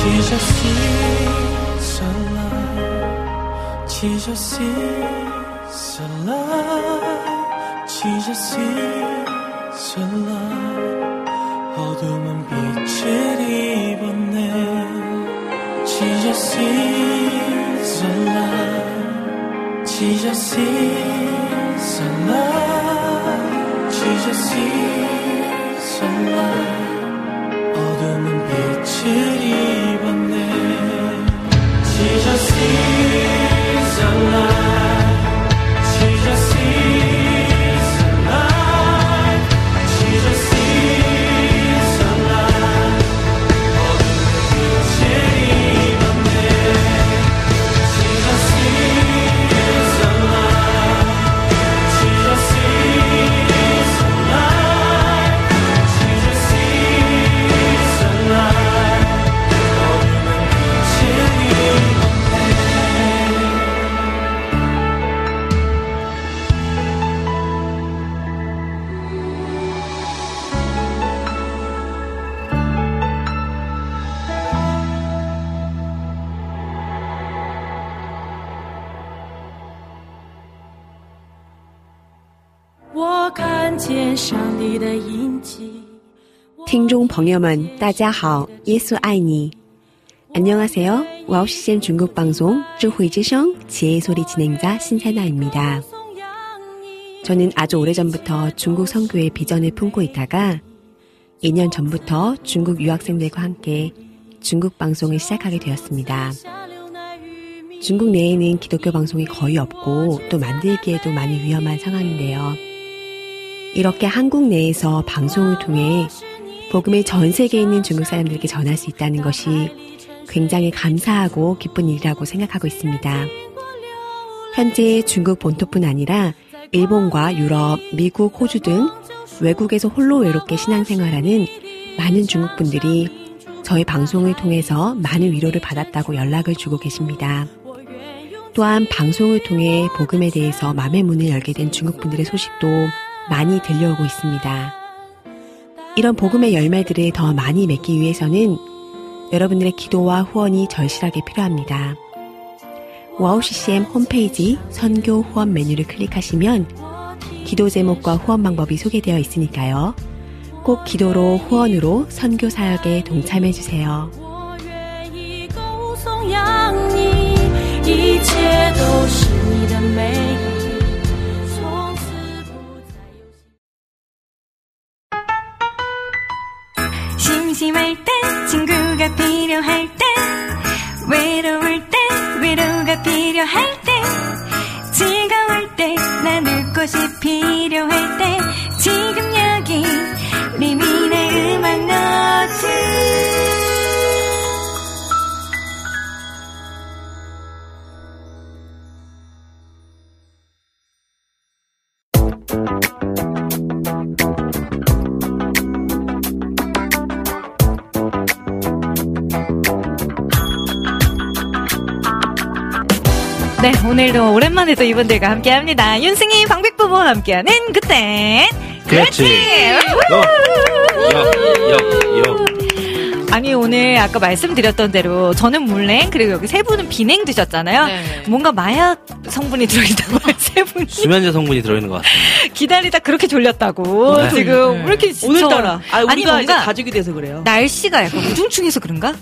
Jesus is alive. Jesus is alive. 어둠은 빛을 입었네. Jesus is alive. Jesus is alive. Jesus is alive. 어둠은 빛을 입었네. 听众朋友们，大家好，耶稣爱你。 안녕하세요. 와우 CCM 중국 방송智慧之声 지혜의 소리 진행자 신세나입니다. 저는 아주 오래전부터 중국 선교의 비전을 품고 있다가 2년 전부터 중국 유학생들과 함께 중국 방송을 시작하게 되었습니다. 중국 내에는 기독교 방송이 거의 없고 또 만들기에도 많이 위험한 상황인데요. 이렇게 한국 내에서 방송을 통해 복음을 전 세계에 있는 중국 사람들에게 전할 수 있다는 것이 굉장히 감사하고 기쁜 일이라고 생각하고 있습니다. 현재 중국 본토뿐 아니라 일본과 유럽, 미국, 호주 등 외국에서 홀로 외롭게 신앙생활하는 많은 중국 분들이 저희 방송을 통해서 많은 위로를 받았다고 연락을 주고 계십니다. 또한 방송을 통해 복음에 대해서 마음의 문을 열게 된 중국 분들의 소식도 많이 들려오고 있습니다. 이런 복음의 열매들을 더 많이 맺기 위해서는 여러분들의 기도와 후원이 절실하게 필요합니다. WOW CCM 홈페이지 선교 후원 메뉴를 클릭하시면 기도 제목과 후원 방법이 소개되어 있으니까요. 꼭 기도로 후원으로 선교 사역에 동참해 주세요. 심심할 때 친구가 필요할 때 외로울 때 위로가 필요할 때 즐거울 때 나눌 곳이 필요할 때 지금 여기 리민의 음악 노트 네, 오늘도 오랜만에 또 이분들과 함께 합니다. 윤승희, 방백 부부와 함께하는 그땐 그렇지. 여. 아니 오늘 아까 말씀드렸던 대로 저는 물냉 그리고 여기 세 분은 비냉 드셨잖아요. 네. 뭔가 마약 성분이 들어있다고 세 분이 수면제 성분이 들어있는 것 같습니다. 기다리다 그렇게 졸렸다고 네. 지금 왜 이렇게 지쳐? 오늘따라. 아, 우리가 아니 이제 뭔가 가족이 돼서 그래요. 날씨가 약간 우중충해서 그런가?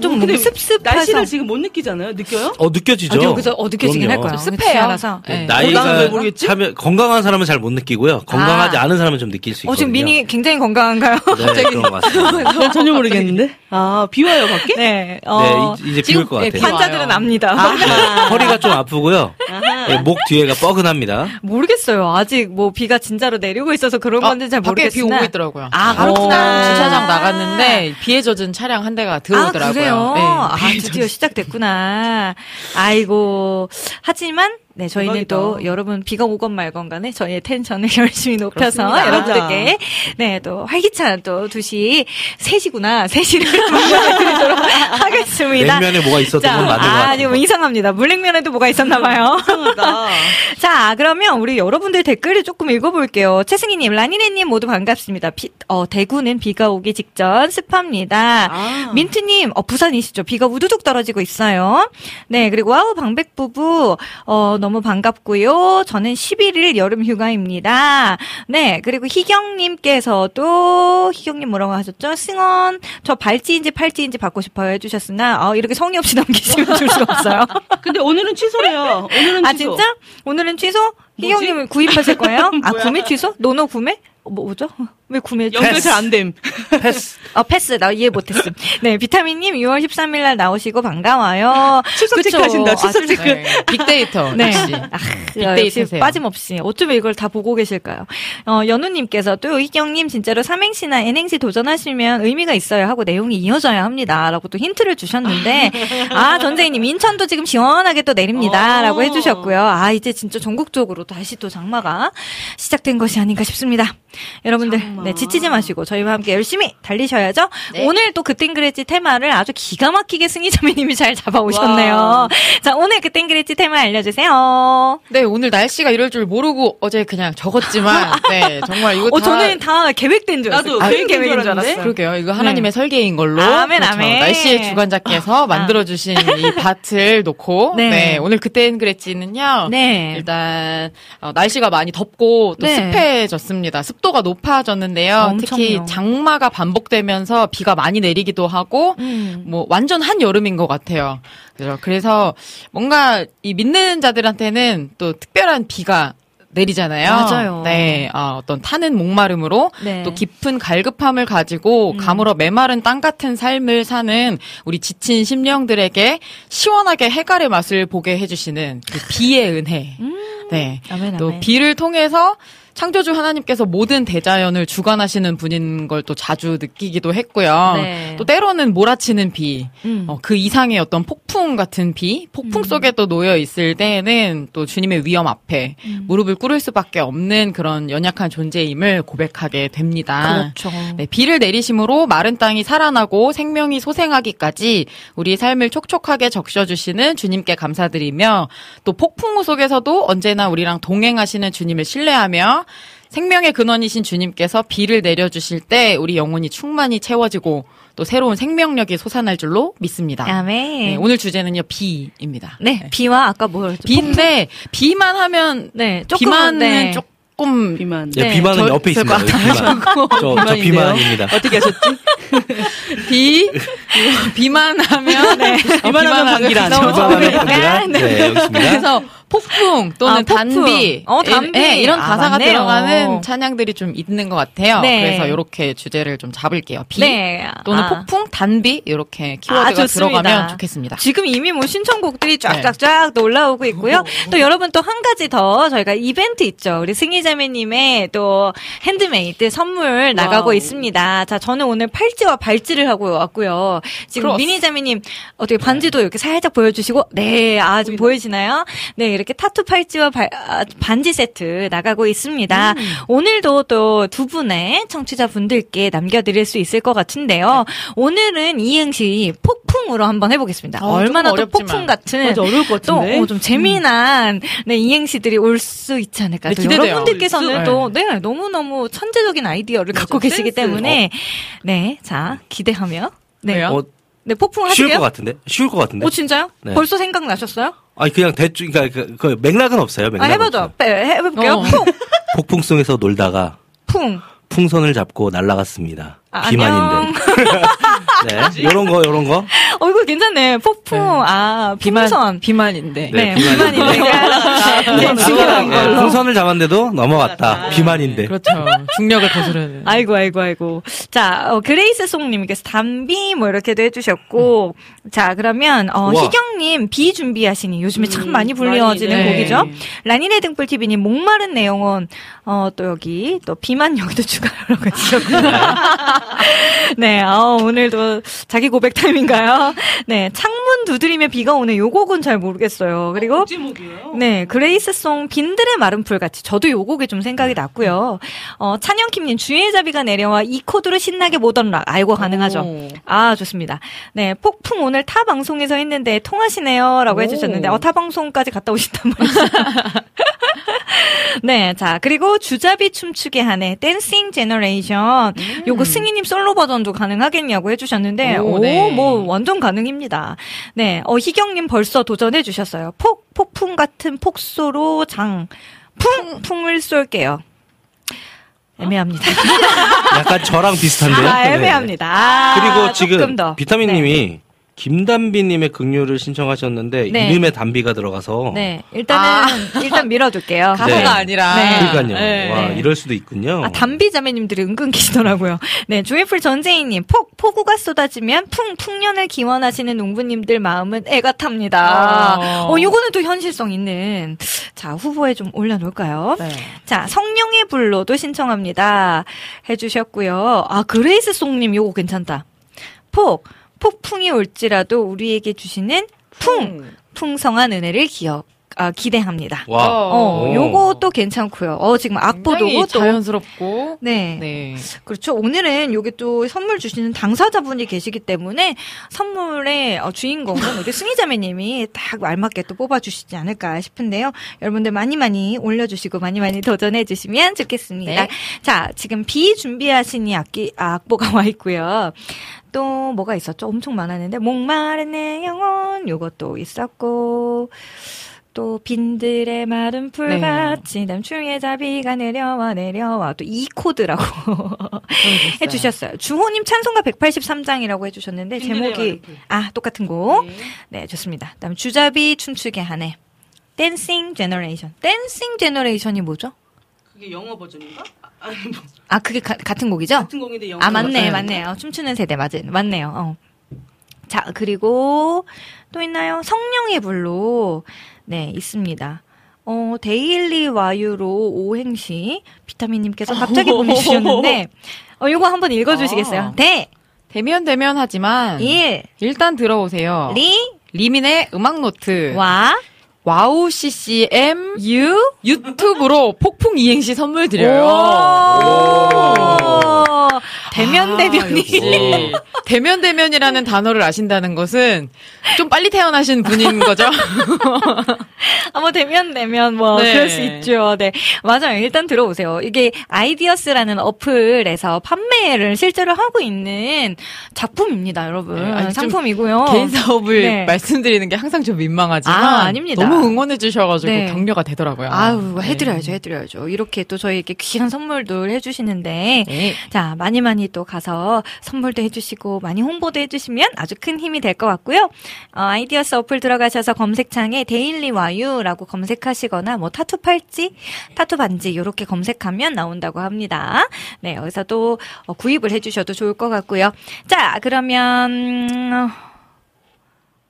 좀 뭐, 근데 뭔가 습습해서 날씨를 지금 못 느끼잖아요. 느껴요? 어, 느껴지죠? 아, 여기서 어 느껴지긴 할. 거예요. 습해요. 알아서. 네, 건강은 나이가? 차면, 건강한 사람은 잘 못 느끼고요. 건강하지 아. 않은 사람은 좀 느낄 수 있거든요. 어 지금 미니 굉장히 건강한가요? 네, 그런 것 같습니다. 난 전혀 모르겠는데. 아, 비와요, 밖에? 네. 어, 네, 이- 이제 비올 것 네, 같아요. 환자들은 압니다. 허리가 좀 아프고요. 네, 목 뒤에가 뻐근합니다. 모르겠어요. 아직 뭐 비가 진짜로 내리고 있어서 그런 아, 건지 잘 밖에 비 모르겠으나. 오고 있더라고요. 아, 그렇구나. 주차장 나갔는데 비에 젖은 차량 한 대가 들어오더라고요. 아, 그래요? 네. 아, 드디어 시작됐구나. 아이고. 하지만, 네, 저희는 대박이다. 또 여러분 비가 오건 말건 간에 저희의 텐션을 열심히 높여서 그렇습니다. 여러분들께, 네, 또 활기찬 또 2시, 3시구나. 3시를 만들어드리도록 하겠습니다. 냉면에 뭐가 있었던 건 맞는 것 아, 같아요. 지금 이상합니다. 물냉면에도 뭐가 있었나 봐요. 이상하다. 자, 그러면 우리 여러분들 댓글을 조금 읽어볼게요. 최승희 님, 라니네 님 모두 반갑습니다. 비- 어, 대구는 비가 오기 직전 습합니다. 아. 민트 님, 어, 부산이시죠? 비가 우두둑 떨어지고 있어요. 네, 그리고 와우 방백 부부, 어, 너무 반갑고요. 저는 11일 여름 휴가입니다. 네, 그리고 희경님께서도, 희경님 뭐라고 하셨죠? 승원, 저 발찌인지 팔찌인지 받고 싶어요 해주셨으나, 어, 이렇게 성의 없이 넘기시면 줄 수가 없어요. 근데 오늘은 취소래요. 오늘은 아 취소. 진짜? 오늘은 취소? 희경님은 구입하실 거예요? 아? 구매 취소? 노노 구매? 어, 뭐, 뭐죠? 왜 구매? 연결 패스. 잘안 됨. 패스. 어, 패스. 나 이해 못했음. 네, 비타민님 6월 13일 날 나오시고 반가워요. 출석 그쵸? 체크하신다, 출석 아, 체크. 네. 빅데이터 네. 역시. 아, 빅데이터세요. 역시 빠짐없이. 어쩌면 이걸 다 보고 계실까요? 어, 연우님께서 또 희경님 진짜로 삼행시나 N행시 도전하시면 의미가 있어야 하고 내용이 이어져야 합니다. 라고 또 힌트를 주셨는데, 아, 전재희님, 인천도 지금 시원하게 또 내립니다. 라고 오. 해주셨고요. 아, 이제 진짜 전국적으로 다시 또 장마가 시작된 것이 아닌가 싶습니다. 여러분들, 장마. 네, 지치지 마시고 저희와 함께 열심히 달리셔야죠. 네. 오늘 또 그땐 그랬지 테마를 아주 기가 막히게 승희자매님이 잘 잡아오셨네요. 와. 자, 오늘 그땐 그랬지 테마 알려주세요. 네, 오늘 날씨가 이럴 줄 모르고 어제 그냥 적었지만, 네, 정말 이거 어, 다. 저는 다 계획된 줄 알았어요. 나도 아, 계획된 줄 계획인 줄? 알았어요. 그러게요. 이거 하나님의 설계인 걸로. 네. 아멘, 그렇죠. 아멘. 날씨의 주관자께서 만들어주신 이 밭을 놓고. 네. 네. 오늘 그땐 그랬지는요. 네. 일단, 어, 날씨가 많이 덥고 또 네. 습해졌습니다. 습도 가 높아졌는데 많은데요. 엄청요. 특히 장마가 반복되면서 비가 많이 내리기도 하고 음. 뭐 완전 한 여름인 것 같아요. 그래서 그래서 뭔가 이 믿는 자들한테는 또 특별한 비가 내리잖아요. 맞아요. 네, 아, 어떤 타는 목마름으로 네. 또 깊은 갈급함을 가지고 가물어 메마른 땅 같은 삶을 사는 우리 지친 심령들에게 시원하게 해갈의 맛을 보게 해주시는 그 비의 은혜. 네. 아멘, 또 아멘. 비를 통해서 창조주 하나님께서 모든 대자연을 주관하시는 분인 걸 또 자주 느끼기도 했고요. 네. 또 때로는 몰아치는 비, 음. 어, 그 이상의 어떤 폭풍 같은 비, 폭풍 속에 또 놓여 있을 때에는 또 주님의 위험 앞에 음. 무릎을 꿇을 수밖에 없는 그런 연약한 존재임을 고백하게 됩니다. 그렇죠. 네, 비를 내리심으로 마른 땅이 살아나고 생명이 소생하기까지 우리의 삶을 촉촉하게 적셔주시는 주님께 감사드리며 또 폭풍우 속에서도 언제나 우리랑 동행하시는 주님을 신뢰하며 생명의 근원이신 주님께서 비를 내려주실 때 우리 영혼이 충만히 채워지고 또 새로운 생명력이 솟아날 줄로 믿습니다. 아멘. 네, 오늘 주제는요 비입니다. 네, 비와 아까 뭐였죠? 비인데 비만 하면 네, 조금 비만은 네. 조금 비만. 예, 네, 비만은 저- 옆에 저 있습니다. 비만. 저, 저. 비만입니다. 어떻게 하셨지? 비 비만하면 네. 비만하면 방귀를 안 너무 쳐. 비만하면. 방귀라. 네, 여기 있습니다. 그래서 폭풍 또는 아, 폭풍. 단비, 어, 단비. 예, 이런 아, 가사가 맞네요. 들어가는 찬양들이 좀 있는 것 같아요. 네. 그래서 이렇게 주제를 좀 잡을게요. 비 네. 또는 아. 폭풍, 단비 이렇게 키워드가 아. 들어가면 좋겠습니다. 지금 이미 뭐 신청곡들이 쫙쫙쫙 또 올라오고 있고요. 또 여러분 또 한 가지 더 저희가 이벤트 있죠. 우리 승희자매님의 또 핸드메이드 선물 나가고 wow. 있습니다. 자, 저는 오늘 팔찌와 발찌를 하고 왔고요. 지금. 미니자매님 어떻게 반지도 이렇게 살짝 보여주시고, 네, 아, 좀 보이시나요? 네, 이렇게 타투 팔찌와 발- 아, 반지 세트 나가고 있습니다. 오늘도 또 두 분의 청취자분들께 남겨드릴 수 있을 것 같은데요. 오늘은 이행시 폭풍으로 한번 해보겠습니다. 어, 얼마나 또. 폭풍 같은 맞아, 어려울 것또 같은데. 어, 좀 재미난 네, 이행시들이 올 수 있지 않을까. 네, 또 기대돼요. 여러분들께서는 네. 또 네, 너무너무 천재적인 아이디어를 갖고 계시기 센스. 때문에 네, 자 기대하며 네? 어, 네 폭풍 쉬울 것 하시게요? 같은데? 쉬울 것 같은데? 오 진짜요? 네. 벌써 생각나셨어요? 아니, 그냥 대충, 그러니까 그, 그 맥락은 없어요. 아 맥락은 해봐도 없어요. 빼, 해볼게요. 어. 폭, 폭풍 속에서 놀다가 풍. 풍선을 잡고 날아갔습니다. 아, 비만인데. 네, 요런 거, 요런 거. 어 이거 괜찮네. 폭풍. 아 풍선. 비만인데. 네, 네, 비만이니까. 네, 중요한 네, 걸로. 풍선을 잡았는데도 넘어갔다. 비만인데. 그렇죠. 중력을 거스르는. 아이고, 아이고, 아이고. 자, 어, 그레이스 송님께서 담비 뭐 이렇게도 해주셨고. 자, 그러면, 어, 우와. 희경님 비 준비하시니 요즘에 참 음, 많이 불려지는 많이, 네. 곡이죠. 라니네 등불TV님 목마른 내용은, 어, 또 여기, 또 비만 여기도 추가라고 해주셨고요. 네, 어, 오늘도 자기 고백 타임인가요? 네, 창문 두드리며 비가 오네. 요 곡은 잘 모르겠어요. 그리고, 제목이에요. 네, 그레이스송 빈들의 마른 풀 같이 저도 요 곡에 좀 생각이 났고요. 어, 찬영킴님 주의 자비가 내려와 이 코드로 신나게 modern rock 알고 가능하죠. 오. 아 좋습니다. 네, 폭풍 오늘 타 방송에서 했는데 통하시네요라고 오. 해주셨는데 어, 타 방송까지 갔다 오신단 말이죠. 네, 자 그리고 주자비 춤추게 하네 Dancing Generation 요거 승희님 솔로 버전도 가능하겠냐고 해주셨는데 오, 오, 네. 뭐 완전 가능입니다. 네, 어 희경님 벌써 도전해 주셨어요. 폭 폭풍 같은 폭소로 장 풍, 풍을 쏠게요. 애매합니다. 약간 저랑 비슷한데요. 아, 네. 애매합니다. 아, 그리고 조금 지금 더. 비타민님이 김단비님의 극류를 신청하셨는데 네. 이름에 단비가 들어가서 네, 일단은 일단 밀어둘게요. 가사가 네. 아니라. 네. 그러니까요. 네. 와 네. 이럴 수도 있군요. 아, 담비 자매님들이 은근 계시더라고요. 네, 조이풀 전재희님, 폭, 폭우가 쏟아지면 풍, 풍년을 기원하시는 농부님들 마음은 애가 탑니다. 어. 어, 요거는 또 현실성 있는. 자, 후보에 좀 올려놓을까요? 네. 자, 성령의 불로도 신청합니다. 해주셨고요. 아, 그레이스 송님 요거 괜찮다. 폭, 폭풍이 올지라도 우리에게 주시는 풍, 풍성한 은혜를 기억, 아, 기대합니다. 와. 어, 오. 요것도 괜찮고요. 어, 지금 악보도. 자연스럽고. 네. 네. 그렇죠. 오늘은 여기 또 선물 주시는 당사자분이 계시기 때문에 선물의 어, 주인공은 우리 승희자매님이 딱 알맞게 또 뽑아주시지 않을까 싶은데요. 여러분들 많이 많이 올려주시고 많이 많이 도전해주시면 좋겠습니다. 네. 자, 지금 비 준비하시니 악기, 아, 악보가 와 있고요. 또 뭐가 있었죠? 엄청 많았는데 목마른 내 영혼 요것도 있었고 또 빈들의 마른 풀같이 남충의 자비가 내려와 내려와 또 E 코드라고 해주셨어요. 주호님 찬송가 183장이라고 해주셨는데 제목이. 아 똑같은 곡. 네. 네 좋습니다. 그다음 주 자비 춤추게 하네. Dancing Generation. Dancing Generation이 뭐죠? 그게 영어 버전인가? 아, 뭐 아 그게 가- 같은 곡이죠? 같은 곡인데 영어 아 맞네. 맞네요. 춤추는 세대 맞아요. 맞네요. 어. 자 그리고 또 있나요? 성령의 불로 네 있습니다. 어 데일리 와유로 오행시 비타민님께서 갑자기 보내주셨는데 어 이거 한번 읽어주시겠어요? 아. 데 데면데면 하지만 일 일단 들어오세요. 리 리민의 음악 노트. 와 와우 CCM 유 유튜브로 폭풍 이행시 선물 드려요. 오. 대면 아, 대면이 역시. 대면 대면이라는 단어를 아신다는 것은 좀 빨리 태어나신 분인 거죠? 아, 뭐, 되면, 되면, 뭐, 네. 그럴 수 있죠. 네. 맞아요. 일단 들어오세요. 이게 아이디어스라는 어플에서 판매를 실제로 하고 있는 작품입니다, 여러분. 네, 아니, 좀 상품이고요. 개인 사업을 네. 말씀드리는 게 항상 좀 민망하지만 아, 아닙니다. 너무 응원해 주셔가지고 네. 격려가 되더라고요. 아유, 네. 해드려야죠, 해드려야죠. 이렇게 또 저희에게 귀한 선물들 해주시는데, 네. 자, 많이 많이 또 가서 선물도 해주시고, 많이 홍보도 해주시면 아주 큰 힘이 될 것 같고요. 어, 아이디어스 어플 들어가셔서 검색창에 데일리 와유라고 검색하시거나, 뭐, 타투 팔찌, 타투 반지, 요렇게 검색하면 나온다고 합니다. 네, 여기서 또 어, 구입을 해주셔도 좋을 것 같고요. 자, 그러면, 음,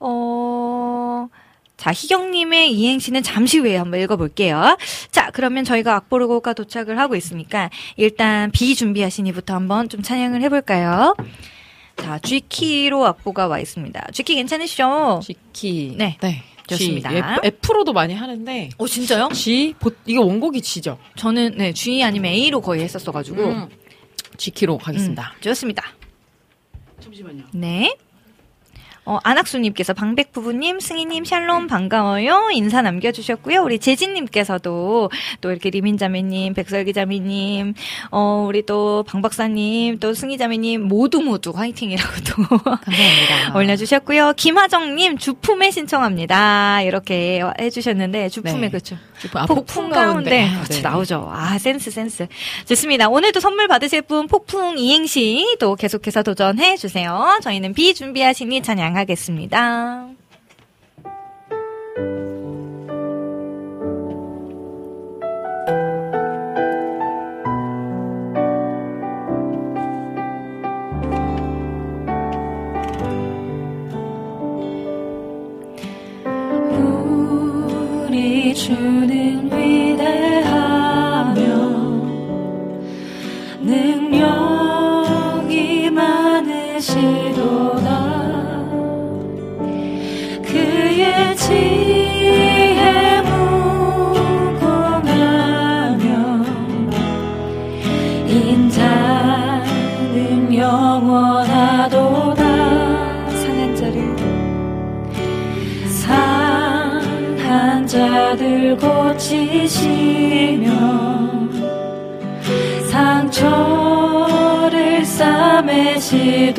어, 자, 희경님의 이행시는 잠시 후에 한번 읽어볼게요. 자, 그러면 저희가 악보르고가 도착을 하고 있으니까 일단 비 준비하시니부터 한번 좀 찬양을 해볼까요? 자, G키로 악보가 와 있습니다. G키 괜찮으시죠? G키. 네. 좋습니다. G. F, F로도 많이 하는데 오, 진짜요? G 보, 이게 원곡이 G죠. 저는 네, G 아니면 A로 거의 했었어가지고. 음. G키로 가겠습니다. 음, 좋습니다. 잠시만요. 네. 어, 안학수님께서 방백부부님, 승희님, 샬롬 반가워요. 인사 남겨주셨고요. 우리 재진님께서도 또 이렇게 리민자매님, 백설기자매님, 어, 우리 또 방박사님, 또 승희자매님 모두 모두 화이팅이라고 또 감사합니다. 올려주셨고요. 김하정님 주품에 신청합니다. 이렇게 해주셨는데 주품에 네. 그렇죠. 아, 폭풍 가운데 아, 그렇죠, 네. 나오죠. 아 센스 센스 좋습니다. 오늘도 선물 받으실 분 폭풍 이행시 또 계속해서 도전해 주세요. 저희는 비 준비하시니 찬양 하겠습니다. 주는 위대하며 능력이 많으시도 자들 고치시며 상처를 싸매시도다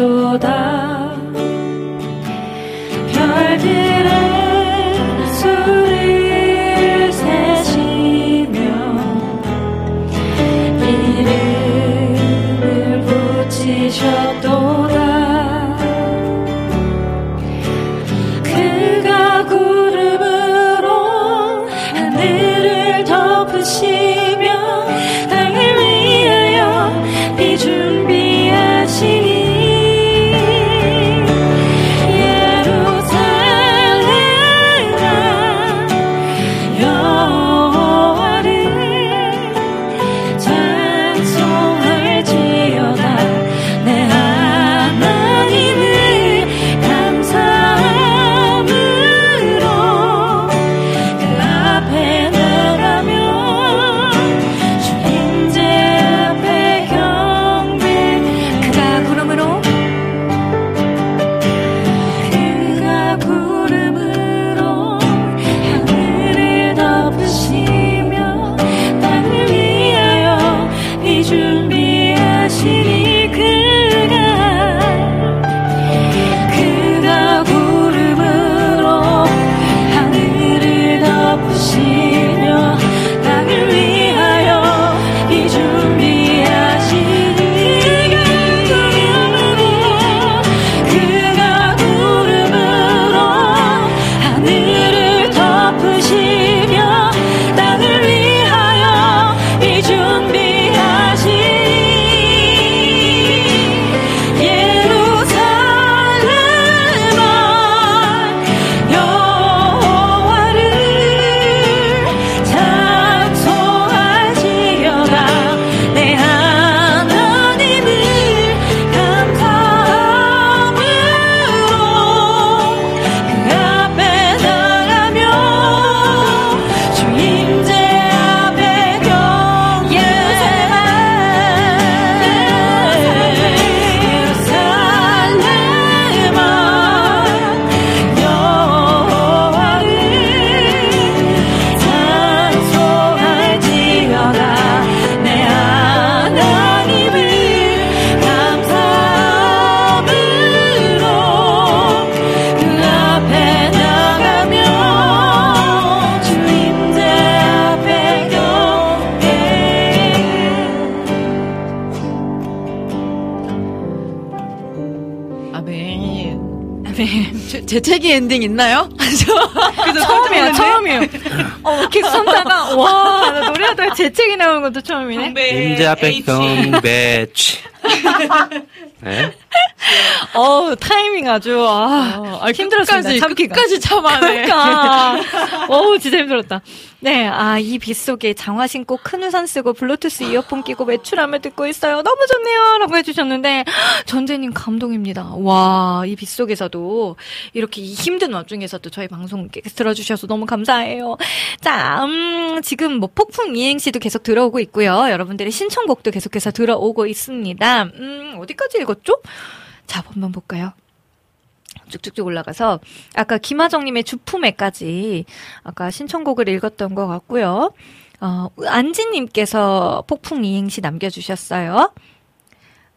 재- 재채기 엔딩 있나요? 처음이야, 처음이에요. 어, 계속 참다가, 와, 나 노래하다가 재채기 나오는 것도 처음이네. 임자 H. 백경배치. 네. 어 타이밍 아주, 아, 힘들었습니다. 끝까지, 참기가. 끝까지 참아내. 그러니까. 어우, 진짜 힘들었다. 네, 아, 이 빗속에 장화 신고 큰 우산 쓰고 블루투스 이어폰 끼고 외출하며 듣고 있어요. 너무 좋네요. 라고 해주셨는데, 전재님 감동입니다. 와, 이 빗속에서도 이렇게 이 힘든 와중에서도 저희 방송 들어주셔서 너무 감사해요. 자, 음, 지금 뭐 폭풍 이행시도 계속 들어오고 있고요. 여러분들의 신청곡도 계속해서 들어오고 있습니다. 음, 어디까지 읽었죠? 자, 한번 볼까요? 쭉쭉쭉 올라가서 아까 김하정님의 주품에까지 아까 신청곡을 읽었던 것 같고요. 어, 안지님께서 폭풍 이행시 남겨주셨어요.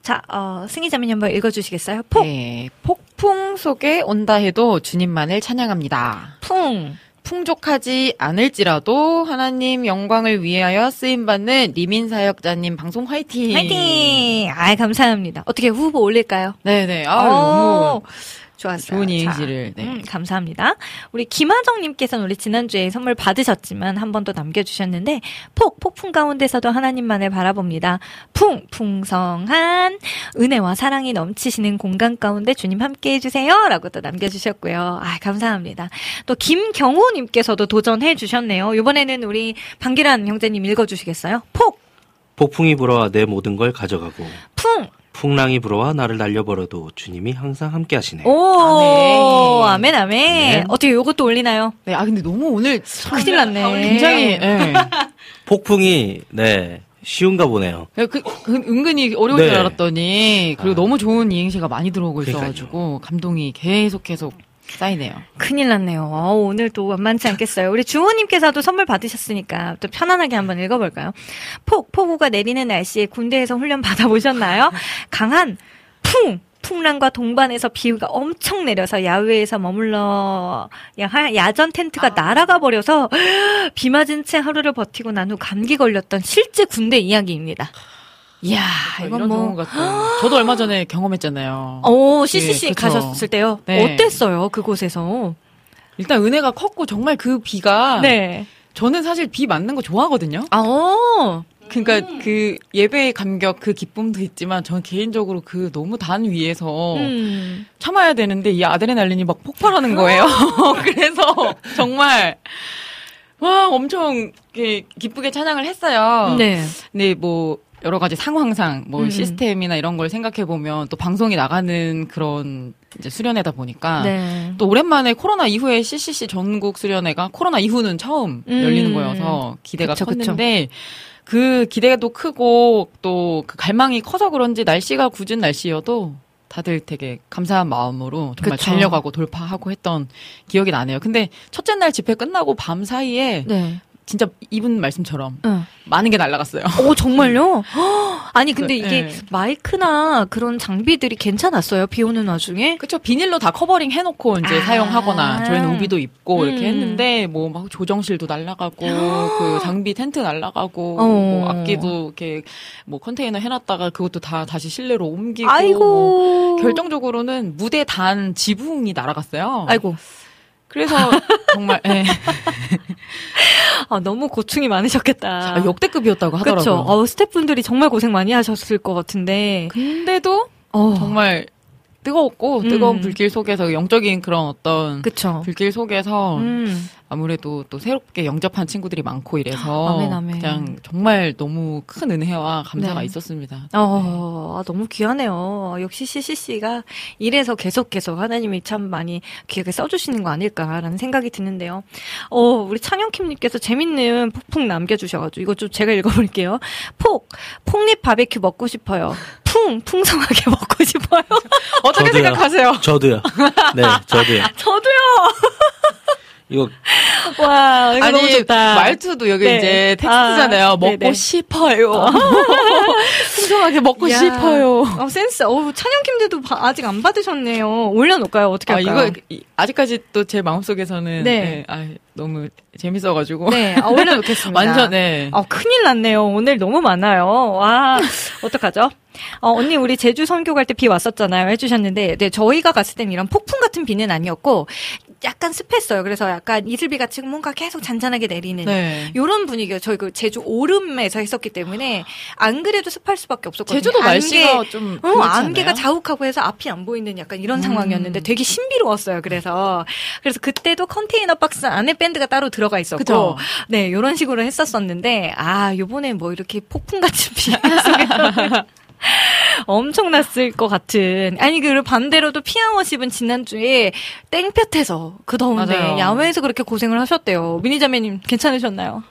자, 어, 승희자매님 한번 읽어주시겠어요? 폭, 네, 폭풍 속에 온다 해도 주님만을 찬양합니다. 풍, 풍족하지 않을지라도 하나님 영광을 위하여 쓰임받는 리민 사역자님 방송 화이팅! 화이팅! 아 감사합니다. 어떻게 후보 올릴까요? 네네. 아, 어, 너무 좋았어요. 좋은 자, 이행시를. 네. 음, 감사합니다. 우리 김하정님께서는 우리 지난주에 선물 받으셨지만 한 번 더 남겨주셨는데 폭 폭풍 가운데서도 하나님만을 바라봅니다. 풍 풍성한 은혜와 사랑이 넘치시는 공간 가운데 주님 함께 해주세요 라고 또 남겨주셨고요. 아 감사합니다. 또 김경호님께서도 도전해 주셨네요. 이번에는 우리 방기란 형제님 읽어주시겠어요? 폭 폭풍이 불어와 내 모든 걸 가져가고 풍. 풍랑이 불어와 나를 날려버려도 주님이 항상 함께 하시네. 오, 아멘, 아멘. 네. 어떻게 요것도 올리나요? 네, 아, 근데 너무 오늘 참 큰일 났네. 굉장히, 네. 폭풍이 네 쉬운가 보네요. 그, 그, 그 은근히 어려울 네. 줄 알았더니, 그리고 아. 너무 좋은 이행시가 많이 들어오고 그러니까요. 있어가지고, 감동이 계속 계속 쌓이네요. 큰일 났네요. 어, 오늘 또 만만치 않겠어요. 우리 주호님께서도 선물 받으셨으니까 또 편안하게 한번 읽어볼까요? 폭, 폭우가 내리는 날씨에 군대에서 훈련 받아보셨나요? 강한 풍! 풍랑과 동반해서 비가 엄청 내려서 야외에서 머물러 야, 야전 텐트가 날아가 버려서 비 맞은 채 하루를 버티고 난 후 감기 걸렸던 실제 군대 이야기입니다. 이야, 이건 뭐 저도 얼마 전에 경험했잖아요. 오, CCC 예, 그쵸. 가셨을 때요. 네. 어땠어요? 그곳에서? 일단 은혜가 컸고, 정말 그 비가, 네. 저는 사실 비 맞는 거 좋아하거든요. 아, 어. 그러니까 그 예배의 감격, 그 기쁨도 있지만, 저는 개인적으로 그 너무 단 위에서 음. 참아야 되는데, 이 아드레날린이 막 폭발하는 거예요. 그래서 정말, 와, 엄청 기쁘게 찬양을 했어요. 네. 근데 뭐 여러 가지 상황상 뭐 음. 시스템이나 이런 걸 생각해 보면 또 방송이 나가는 그런 이제 수련회다 보니까 네. 또 오랜만에 코로나 이후에 CCC 전국 수련회가 코로나 이후는 처음 음. 열리는 거여서 기대가 그쵸, 그쵸. 컸는데 그 기대도 크고 또 그 갈망이 커서 그런지 날씨가 굳은 날씨여도 다들 되게 감사한 마음으로 정말 그쵸. 달려가고 돌파하고 했던 기억이 나네요. 근데 첫째 날 집회 끝나고 밤 사이에 네. 진짜 이분 말씀처럼 응. 많은 게 날라갔어요. 오, 정말요? 헉, 아니, 근데 그, 이게 네. 마이크나 그런 장비들이 괜찮았어요? 비 오는 와중에? 그쵸 비닐로 다 covering 해놓고 이제 아. 사용하거나 저희는 우비도 입고 이렇게 음. 했는데 뭐 막 조정실도 날라가고 그 장비 텐트 날라가고 어. 뭐 악기도 이렇게 뭐 컨테이너 해놨다가 그것도 다 다시 실내로 옮기고 뭐 아이고. 결정적으로는 무대 단 지붕이 날아갔어요. 아이고. 그래서 정말 예. 아, 너무 고충이 많으셨겠다. 아, 역대급이었다고 하더라고요. 그쵸. 어, 스태프분들이 정말 고생 많이 하셨을 것 같은데. 근데도 어. 정말 뜨거웠고 음. 뜨거운 불길 속에서 영적인 그런 어떤 그쵸. 불길 속에서 음. 아무래도 또 새롭게 영접한 친구들이 많고 이래서 아멘, 아멘. 그냥 정말 너무 큰 은혜와 감사가 네. 있었습니다. 어, 아, 너무 귀하네요. 역시 CCC가 이래서 계속 계속 하나님이 참 많이 귀하게 써주시는 거 아닐까라는 생각이 드는데요. 어, 우리 찬영킴님께서 재밌는 폭풍 남겨주셔가지고 이거 좀 제가 읽어볼게요. 폭, 폭립 바베큐 먹고 싶어요. 풍, 풍성하게 먹고 싶어요. 어떻게 저도요. 생각하세요? 저도요. 네, 저도요. 저도요. 이거 와, 이거 너무 좋다. 말투도 여기 네. 이제 텍스트잖아요. 아, 먹고 네네. 싶어요. 풍성하게 먹고 야, 싶어요. 어, 센스. 어, 찬영킴들도 바- 아직 안 받으셨네요. 올려놓을까요? 어떻게 아, 할까요? 이거 이- 아직까지 또 제 마음속에서는 네. 네, 아, 너무 재밌어가지고 네, 아, 올려놓겠습니다. 완전 네. 아, 큰일 났네요. 오늘 너무 많아요. 와, 어떡하죠? 어, 언니 우리 제주 선교 갈 때 비 왔었잖아요. 해주셨는데, 네 저희가 갔을 땐 이런 폭풍 같은 비는 아니었고 약간 습했어요. 그래서 약간 이슬비 같이 뭔가 계속 잔잔하게 내리는 네. 요런 분위기가 저희 그 제주 오름에서 했었기 때문에 안 그래도 습할 수밖에 없었거든요. 제주도 날씨가 좀 어, 안개가? 자욱하고 해서 앞이 안 보이는 약간 이런 음. 상황이었는데 되게 신비로웠어요. 그래서 그래서 그때도 컨테이너 박스 안에 밴드가 따로 들어가 있었고 그죠. 네 이런 식으로 했었었는데 아 요번에 뭐 이렇게 폭풍 같은 비 속에서 엄청났을 것 같은 아니 그 반대로도 피아워십은 지난주에 땡볕에서 그 더운데 맞아요. 야외에서 그렇게 고생을 하셨대요. 미니자매님 괜찮으셨나요?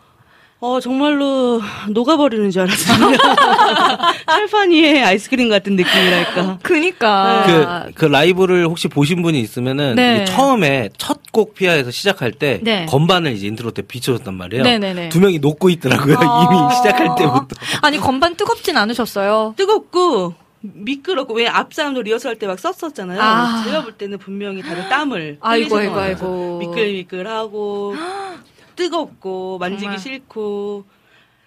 어 정말로 녹아버리는 줄 알았어요. 철판 위에 아이스크림 같은 느낌이랄까. 그니까 그, 그 라이브를 혹시 보신 분이 있으면은 네. 처음에 첫 곡 피아에서 시작할 때 네. 건반을 이제 인트로 때 비춰줬단 말이에요. 네네네. 두 명이 녹고 있더라고요. 아. 이미 시작할 때부터. 아니 건반 뜨겁진 않으셨어요? 뜨겁고 미끄럽고 왜 앞 사람도 리허설 때 막 썼었잖아요. 아. 제가 볼 때는 분명히 다들 땀을 아이고 아이고. 아이고 미끌미끌하고 뜨겁고 만지기 정말. 싫고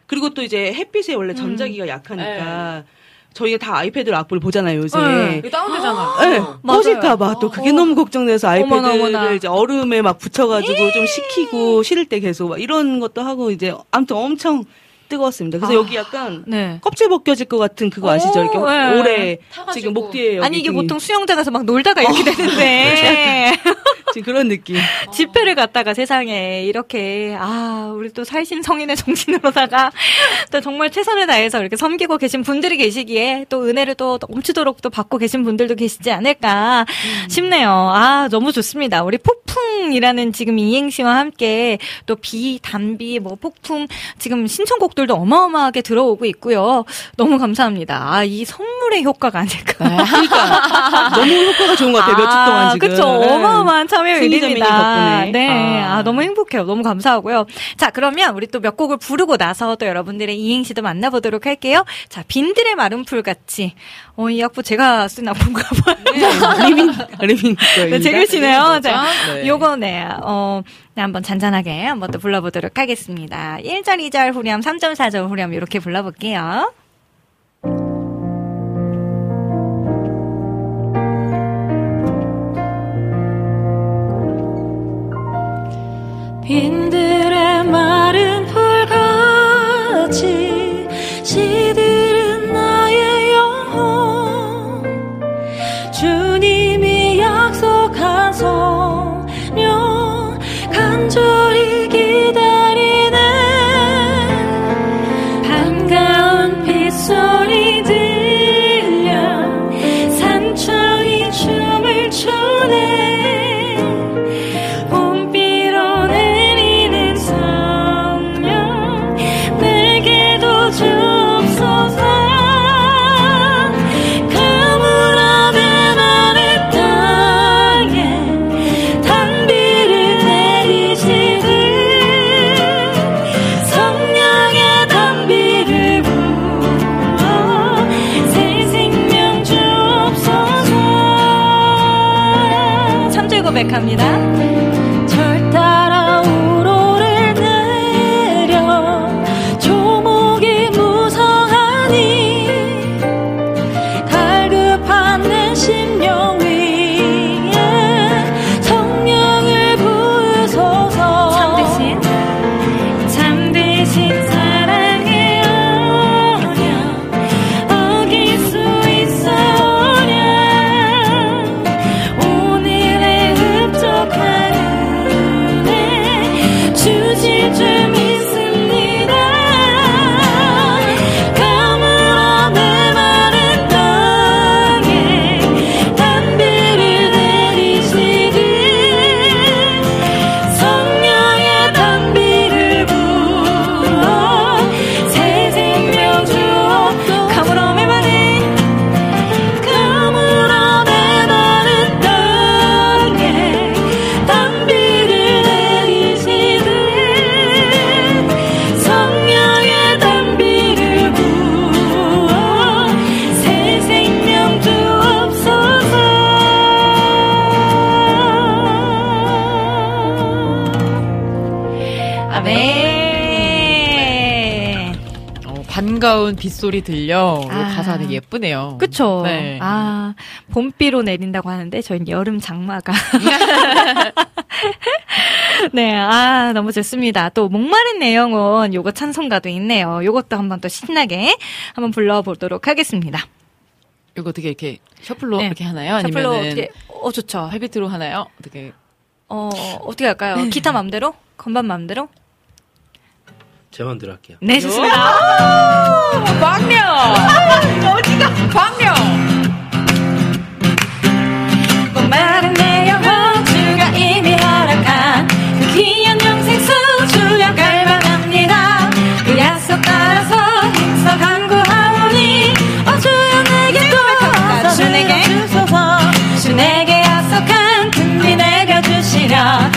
그리고 또 이제 햇빛에 원래 전자기가 약하니까 저희가 다 아이패드로 악보를 보잖아요 요새. 네. 다운되잖아. 네. 꺼질까봐 또 그게 너무 걱정돼서 아이패드를 어머나, 어머나. 이제 얼음에 막 붙여가지고 좀 식히고 실을 때 계속 막 이런 것도 하고 이제 아무튼 엄청 뜨거웠습니다. 그래서 아. 여기 약간 네. 껍질 벗겨질 것 같은 그거 아시죠? 이렇게 오, 네. 오래 타가지고. 지금 목 뒤에 여기 아니 이게 등이. 보통 수영장 가서 막 놀다가 이렇게 어. 되는데 지금 그런 느낌. 집회를 갔다가 세상에 이렇게 아 우리 또 살신 성인의 정신으로다가 또 정말 최선을 다해서 이렇게 섬기고 계신 분들이 계시기에 또 은혜를 또 넘치도록 또 받고 계신 분들도 계시지 않을까 싶네요. 아 너무 좋습니다. 우리 폭풍이라는 지금 이행시와 함께 또 비, 단비, 뭐 폭풍 지금 신청곡들 도 어마어마하게 들어오고 있고요. 너무 감사합니다. 아 이 선물의 효과가 아닐까. 그러니까 너무 효과가 좋은 것 같아요. 몇주 동안 지금. 네. 어마어마한 참여율입니다. 네. 아. 아. 너무 행복해요. 너무 감사하고요. 자, 그러면 우리 또 몇 곡을 부르고 나서 또 여러분들의 이행시도 만나보도록 할게요. 자, 빈들의 마른 풀 같이. 어, 이 악보 제가 쓴 악보인가 봐요. 네, 리민 리민 네, 제 글씨네요. 자, 네. 요거 네. 어, 네, 한번 잔잔하게 한번 또 불러보도록 하겠습니다. 1절, 2절 후렴, 3절, 4절 후렴 이렇게 불러볼게요. 빈들의 마른 풀같이 고백합니다. 빗소리 들려. 아. 가사 되게 예쁘네요. 그쵸. 네. 아, 봄비로 내린다고 하는데, 저희는 여름 장마가. 네, 아, 너무 좋습니다. 또, 목마른 내용은 요거 찬송가도 있네요. 요것도 한번 또 신나게 한번 불러보도록 하겠습니다. 이거 어떻게 이렇게 셔플로 네. 이렇게 하나요? 셔플로 아니면 어떻게, 어, 좋죠. 팔비트로 하나요? 어떻게? 어, 어떻게 할까요? 기타 맘대로? 건반 맘대로? 제 맘대로 할게요. 네, 좋습니다. 광명! 어디가? 광명! 목마른 내 영혼 주가 이미 허락한 그 귀한 영생 수 주여 갈망합니다 그 약속 따라서 힘써 간구하오니 어 주여 내게 도와서 주 내게. 주소서 주 내게 약속한 금리 내가 주시랴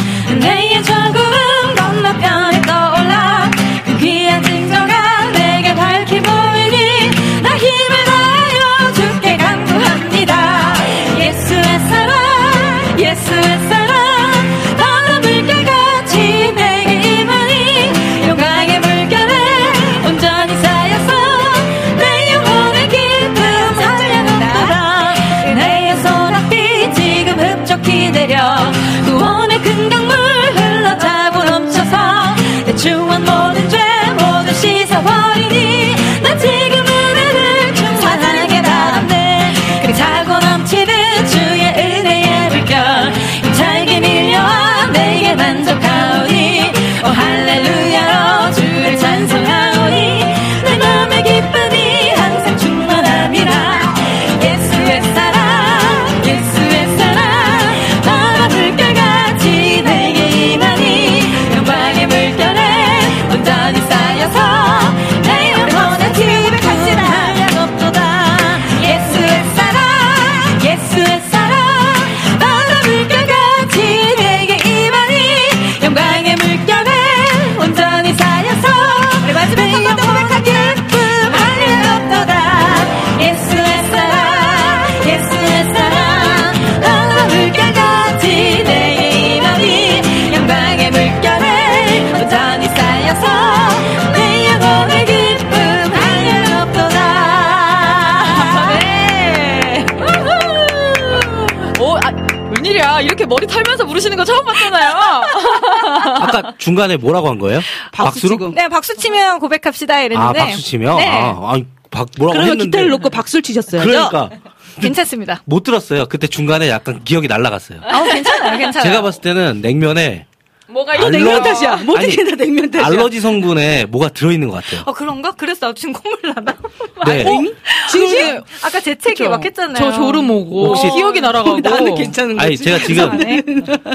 털면서 부르시는 거 처음 봤잖아요. 아까 중간에 뭐라고 한 거예요? 박수 박수로? 치고. 네, 박수 치면 고백합시다 아, 이랬는데. 박수 치면? 네. 아, 아니, 박, 뭐라고 그러면 했는데. 기타를 놓고 박수를 치셨어야죠. 그러니까. 괜찮습니다. 못 들었어요. 그때 중간에 약간 기억이 날라갔어요. 아, 괜찮아요, 괜찮아요. 제가 봤을 때는 냉면에 뭐가 알러- 냉면 탓이야. 모든 게 다 냉면 탓이야. 알러지 성분에 뭐가 들어있는 것 같아요. 어, 그런가? 그래서 나 지금 콧물 나나? 네. 진심? 아까 제 책에 막 했잖아요. 저 졸음 오고 혹시- 기억이 날아가고 나는 괜찮은 거지. 아니, 제가 지금.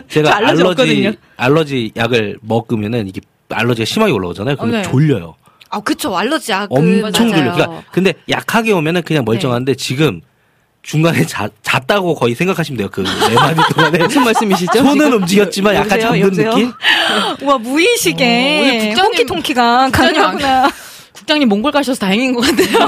제가 저 알러지 알러지. 알러지 약을 먹으면은 이게 알러지가 심하게 올라오잖아요. 그러면 어, 네. 졸려요. 아, 그쵸. 알러지 약. 엄청 맞아요. 졸려. 그러니까 근데 약하게 오면은 그냥 멀쩡한데 지금 중간에 자, 잤다고 거의 생각하시면 돼요. 그 네 마디 동안에 무슨 말씀이시죠? 손은 지금? 움직였지만 약간 여보세요? 잠든 여보세요? 느낌? 와, 어, 무의식에 국장님- 홍키통키가 국장님 가능하구나. 국장님 몽골 가셔서 다행인 것 같아요.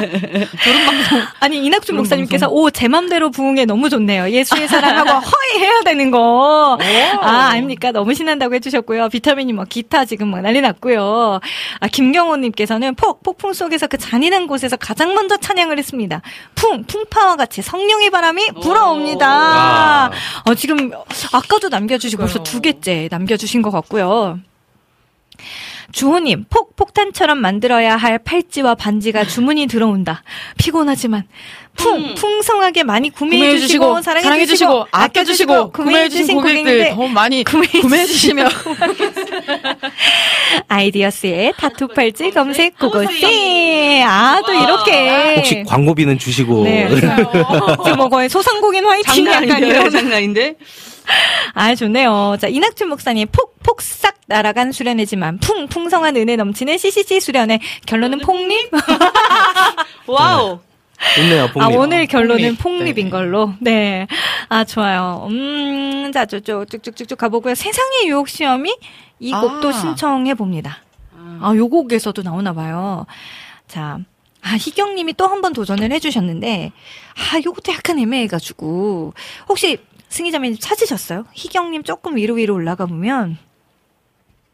네. 아니, 이낙준 목사님께서, 오, 제 맘대로 부흥에 너무 좋네요. 예수의 사랑하고 허이 해야 되는 거. 아, 아닙니까? 너무 신난다고 해주셨고요. 비타민이 뭐, 기타 지금 막 난리 났고요. 아, 김경호님께서는 폭, 폭풍 속에서 그 잔인한 곳에서 가장 먼저 찬양을 했습니다. 풍, 풍파와 같이 성령의 바람이 불어옵니다. 와. 어, 지금, 아까도 남겨주시고 벌써 두 개째 남겨주신 것 같고요. 주호님, 폭, 폭탄처럼 만들어야 할 팔찌와 반지가 주문이 들어온다. 피곤하지만, 풍, 풍성하게 많이 구매해주시고, 사랑해주시고, 사랑해주시고, 아껴주시고, 구매해주신 고객들 더 많이. 구매해주시면 아이디어스의 타투 팔찌 검색 고고씨. 아, 또 이렇게. 혹시 광고비는 주시고 네. 지금 뭐 거의 소상공인 화이팅 장난 이런. 장난인데? 아, 좋네요. 자, 이낙준 목사님, 폭, 폭삭 날아간 수련회지만, 풍, 풍성한 은혜 넘치는 CCC 수련회. 결론은 Pork rib? 와우. 좋네요. 아, pork rib. 오늘 결론은 pork rib. pork rib인 네. 걸로. 네. 아, 좋아요. 음, 자, 쭉쭉, 쭉쭉쭉쭉 가보고요. 세상의 유혹 시험이 이 아. 곡도 신청해 봅니다. 아, 요 곡에서도 나오나 봐요. 자. 아, 희경님이 또 한 번 도전을 해주셨는데, 아, 요것도 약간 애매해가지고, 혹시 승희자매님 찾으셨어요? 희경님 조금 위로 위로 올라가 보면,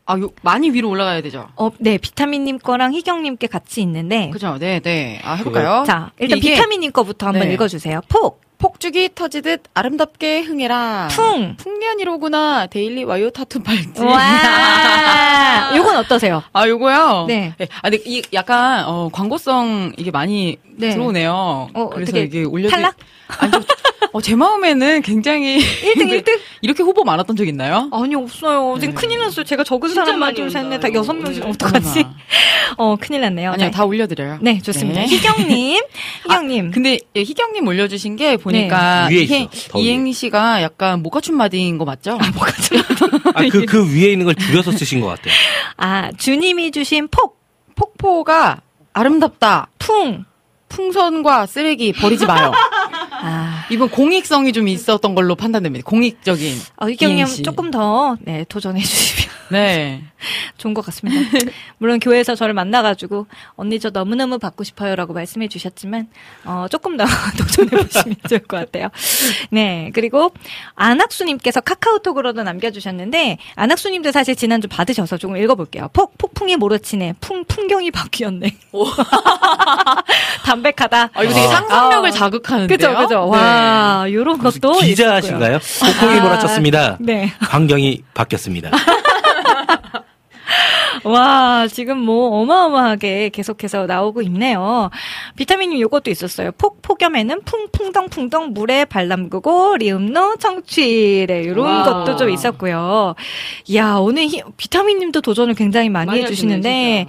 아, 요, 많이 위로 올라가야 되죠. 어, 네, 비타민님 거랑 희경님께 같이 있는데. 그죠? 네, 네. 아, 해볼까요? 자, 일단 이게 비타민님 거부터 한번 네. 읽어주세요. 폭, 폭죽이 터지듯 아름답게 흥해라. 풍. 풍년이로구나. 데일리 와유 타투 팔찌. 와, 요건 어떠세요? 아, 요거요? 네. 아, 근데 이 약간, 어, 광고성 이게 많이 네. 들어오네요. 어, 그래서 어떻게 이게 올려 탈락? 아니, 저- 어, 제 마음에는 굉장히. 1등, 근데 1등? 이렇게 후보 많았던 적 있나요? 아니, 없어요. 지금 네. 큰일 났어요. 제가 적은 사람만 많이 둘, 셋, 넷, 온다, 다 여섯. 명씩 네. 어떡하지? 어, 큰일 났네요. 아니요, 네. 다 올려드려요. 네, 좋습니다. 네. 희경님, 희경님. 아, 근데 예, 희경님 올려주신 게 보니까 네. 위에. 이행시가 약간 모가춤 마디인 거 맞죠? 아, 모가춤. 아, 그, 그 위에 있는 걸 줄여서 쓰신 것 같아요. 아, 주님이 주신 폭, 폭포가 아름답다. 풍. 풍선과 쓰레기 버리지 마요. 아, 이번 공익성이 좀 있었던 걸로 판단됩니다. 공익적인. 어, 이행시. 조금 더, 네, 도전해 주시면 네. 좋은 것 같습니다. 물론 교회에서 저를 만나가지고, 언니 저 너무너무 받고 싶어요라고 말씀해 주셨지만, 어, 조금 더 도전해 보시면 좋을 것 같아요. 네. 그리고, 안학수님께서 카카오톡으로도 남겨주셨는데, 안학수님도 사실 지난주 받으셔서 조금 읽어볼게요. 폭, 폭풍이 몰아치네. 풍, 풍경이 바뀌었네. 담백하다. 아, 이거 되게 아. 상상력을 아. 자극하는데요. 그죠, 그죠. 네. 와, 요런 것도. 기자하신가요? 폭풍이 아, 몰아쳤습니다. 네. 환경이 바뀌었습니다. 와, 지금 뭐 어마어마하게 계속해서 나오고 있네요. 비타민님 요것도 있었어요. 폭, 폭염에는 풍, 풍덩, 풍덩 물에 발 담그고 리음노 청취래. 요런 와. 것도 좀 있었고요. 야, 오늘 히- 비타민님도 도전을 굉장히 많이, 많이 해주시는데, 하시네,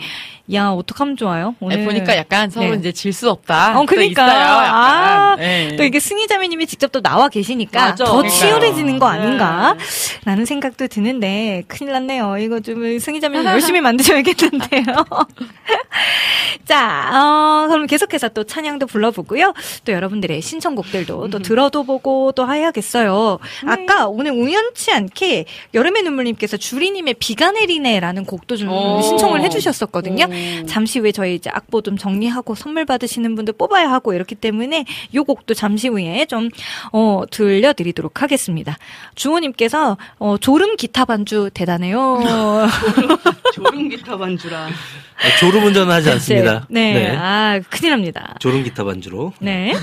야, 어떡하면 좋아요? 오늘. 네, 보니까 약간 서로 네. 이제 질 수 없다. 어, 그러니까. 아, 네. 또 이게 승희자매님이 직접 또 나와 계시니까 맞아. 더 그러니까요. 치열해지는 거 아닌가? 네. 라는 생각도 드는데 큰일 났네요. 이거 좀 승희자매님 열심히 만드셔야겠는데요. 자, 어, 그럼 계속해서 또 찬양도 불러보고요. 또 여러분들의 신청곡들도 또 들어도 보고 또 해야겠어요. 아까 오늘 우연치 않게 여름의 눈물님께서 주리님의 비가 내리네라는 곡도 좀 오. 신청을 해주셨었거든요. 오. 잠시 후에 저희 이제 악보 좀 정리하고 선물 받으시는 분들 뽑아야 하고 이렇기 때문에 요 곡도 잠시 후에 좀, 어, 들려드리도록 하겠습니다. 주호님께서, 어, 졸음 기타 반주 대단해요. 조름 기타 반주라. 네, 졸음 운전은 하지 않습니다. 네. 아, 큰일 납니다. 졸음 기타 반주로. 네.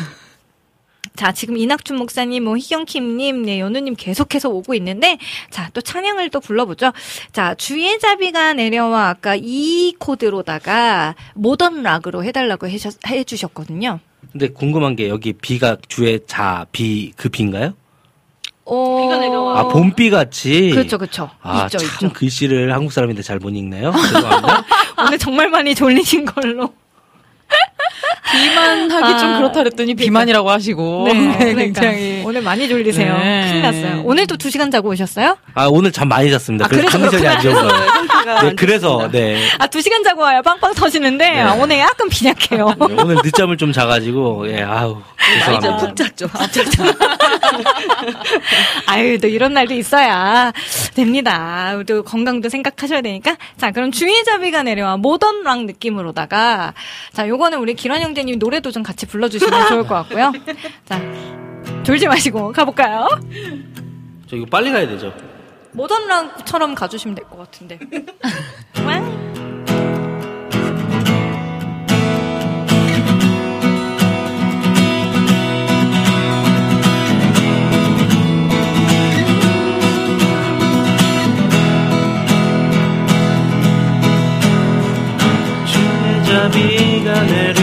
자, 지금 이낙춘 목사님, 뭐, 희경킴님, 네, 연우님 계속해서 오고 있는데, 자, 또 찬양을 또 불러보죠. 자, 주의 자비가 내려와 아까 이 코드로다가 모던 락으로 해달라고 해주셨, 해주셨거든요. 근데 궁금한 게 여기 비가 주의 자, 비, 그 비인가요? 어... 비가 내려와. 아, 봄비 같이. 그렇죠, 그렇죠. 아, 있죠, 참 있죠. 글씨를 한국 사람인데 잘 못 읽네요. 죄송합니다. 오늘 정말 많이 졸리신 걸로. 비만 하기 좀 아, 그렇다 그랬더니 비만이라고 하시고. 네, 그러니까 굉장히. 오늘 많이 졸리세요. 네. 큰일 났어요. 오늘도 두 시간 자고 오셨어요? 아, 오늘 잠 많이 잤습니다. 아, 그래서 컨디션이 안 좋은. 거예요. 네, 안 그래서. 네. 아, 두 시간 자고 와요. 빵빵 터지는데, 네. 아, 오늘 약간 빈약해요. 네, 오늘 늦잠을 좀 자가지고, 예, 아우. 죄송합니다. 푹 잤죠. 아유, 또 이런 날도 있어야 됩니다. 우리도 건강도 생각하셔야 되니까. 자, 그럼 주의자비가 내려와 모던락 느낌으로다가, 자, 요거는 우리 기란 형제님 노래도 좀 같이 불러주시면 좋을 것 같고요. 자, 졸지 마시고 가볼까요? 저 이거 빨리 가야 되죠. 모던락처럼 가주시면 될 것 같은데. 자비가 내려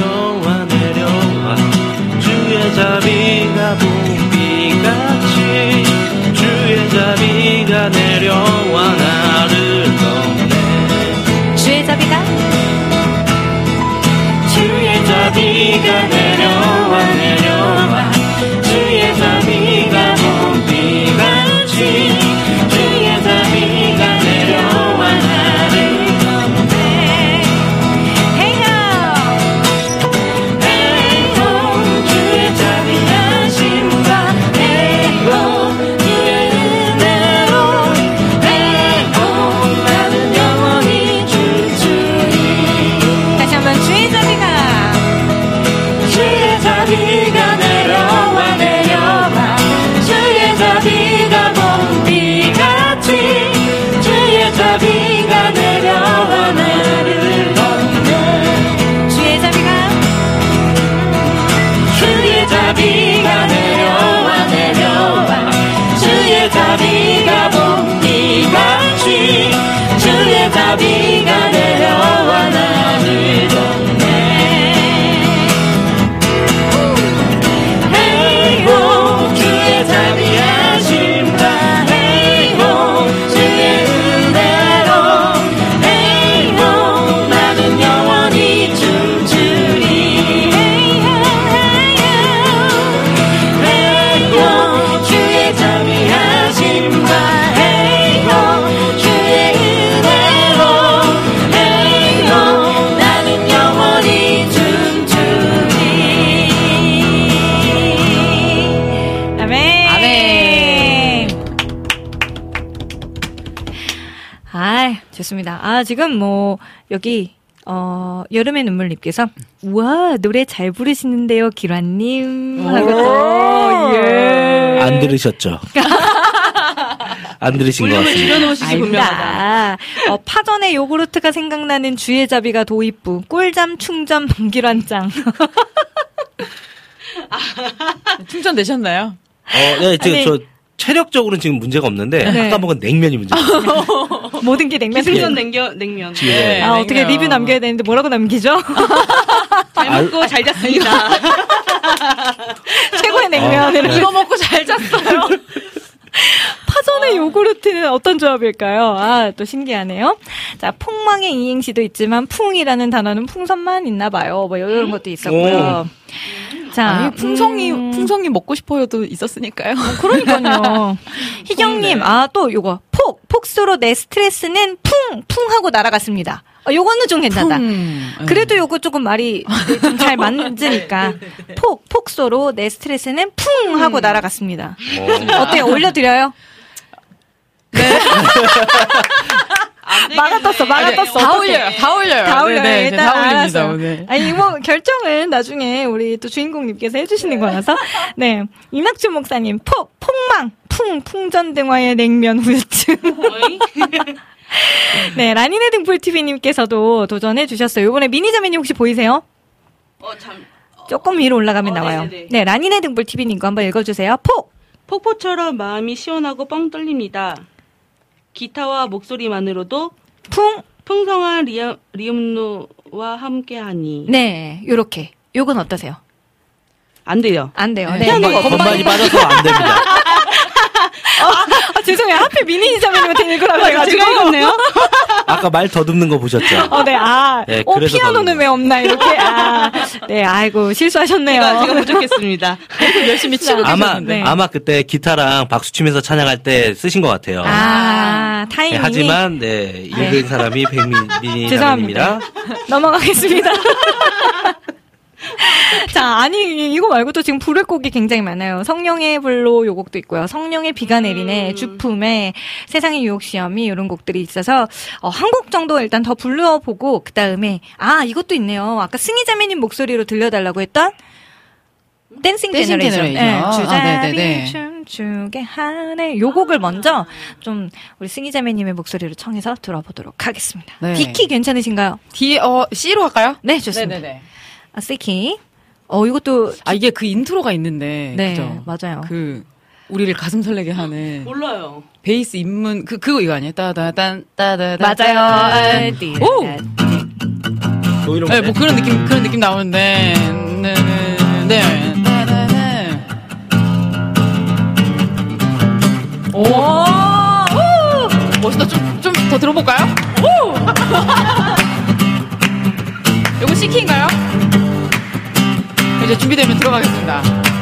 비가 봄비같이 주의 자비가 내려와 나를 덮네 주의 자비가? 주의 자비가 아, 지금 뭐, 여기, 어, 여름의 눈물님께서, 우와, 노래 잘 부르시는데요, 기란님. 하고 또, 예. 안 들으셨죠? 안 들으신 것 같습니다. 어, 파전에 요구르트가 생각나는 주의자비가 도입부. 꿀잠 충전 방기란짱. 충전 되셨나요? 어, 네, 지금 아니. 저 체력적으로는 지금 문제가 없는데 네. 아까 먹은 냉면이 문제예요. 모든 게 냉면. 기승전 냉겨, 냉면. 네. 아, 어떻게 냉면. 리뷰 남겨야 되는데 뭐라고 남기죠? 잘 먹고 잘 잤습니다. 최고의 냉면. 이거 먹고 잘 잤어요. 파전의 요구르트는 어떤 조합일까요? 아, 또 신기하네요. 자, 폭망의 이행시도 있지만 풍이라는 단어는 풍선만 있나 봐요. 뭐 이런 것도 있었고요. 자, 아니, 풍성이, 음, 풍성이 먹고 싶어요도 있었으니까요. 그러니까요. 희경님, 아, 또 요거. 폭, 폭소로 내 스트레스는 풍, 풍 하고 날아갔습니다. 어, 요거는 좀 괜찮다. 음, 그래도 요거 조금 말이 좀 잘 맞으니까. 폭, 폭소로 내 스트레스는 풍 하고 날아갔습니다. 어때요? 올려드려요? 막아 떴어, 막아 네, 떴어. 다. 올려요, 다 올려요. 다 올려요. 네, 네, 일단 다 올립니다. 오늘. 아니 뭐 결정은 나중에 우리 또 주인공님께서 해주시는 거라서 네 이낙준 목사님 폭 폭망 풍 풍전등화의 냉면 후유증 네 라니네 등불 TV님께서도 도전해 주셨어요. 이번에 미니 자매님 혹시 보이세요? 어, 참. 조금 위로 올라가면 어, 나와요. 네네네. 네 라니네 등불 TV님 거 한번 읽어주세요. 폭 폭포처럼 마음이 시원하고 뻥 뚫립니다. 기타와 목소리만으로도 풍, 풍성한 리음, 리음노와 함께하니 네, 요렇게. 요건 어떠세요? 안 돼요. 안 돼요. 네. 건반, 건반이 빠져서 안 됩니다. 아, 죄송해요. 하필 미니 읽으라고 해가지고. 제가 읽었네요. 아까 말 더듬는 거 보셨죠? 어, 네, 아. 네, 어, 그래서 피아노는 왜 없나, 이렇게. 아, 네, 아이고, 실수하셨네요. 제가, 제가 부족했습니다. 열심히 치고 아마 계셨는데. 네. 아마 그때 기타랑 박수 치면서 찬양할 때 쓰신 것 같아요. 아, 네, 타이밍이. 하지만 네 읽은 사람이 백민희 죄송합니다. 넘어가겠습니다. 자, 아니, 이거 말고도 지금 부를 곡이 굉장히 많아요. 성령의 불로 요 곡도 있고요. 성령의 비가 내리네, 음. 주 품에 세상의 유혹 시험이 이런 곡들이 있어서, 어, 한곡 정도 일단 더 불러보고, 그 다음에, 아, 이것도 있네요. 아까 승희자매님 목소리로 들려달라고 했던, Dancing Dancing Generation. Generation. 네, 아, 주 자비 네네네. 춤추게 하네. 요 곡을 먼저 좀 우리 승희자매님의 목소리로 청해서 들어보도록 하겠습니다. 네. D키 괜찮으신가요? 뒤에, 어, C로 할까요? 네, 좋습니다. 네네네. 아, C키. 어, 이것도, 아, 이게 그 intro가 있는데. 네, 그죠? 맞아요. 그, 우리를 가슴 설레게 하는 몰라요. 베이스 입문, 그, 그거 이거 아니에요? 따다단, 따다단. 맞아요. 오! 뭐 이런 네, 거네. 뭐 그런 느낌, 그런 느낌 나오는데, 네, 네, 네. 따다단. 오! 오! 멋있다. 좀, 좀 더 들어볼까요? 오! 이거 C키인가요? 이제 준비되면 들어가겠습니다.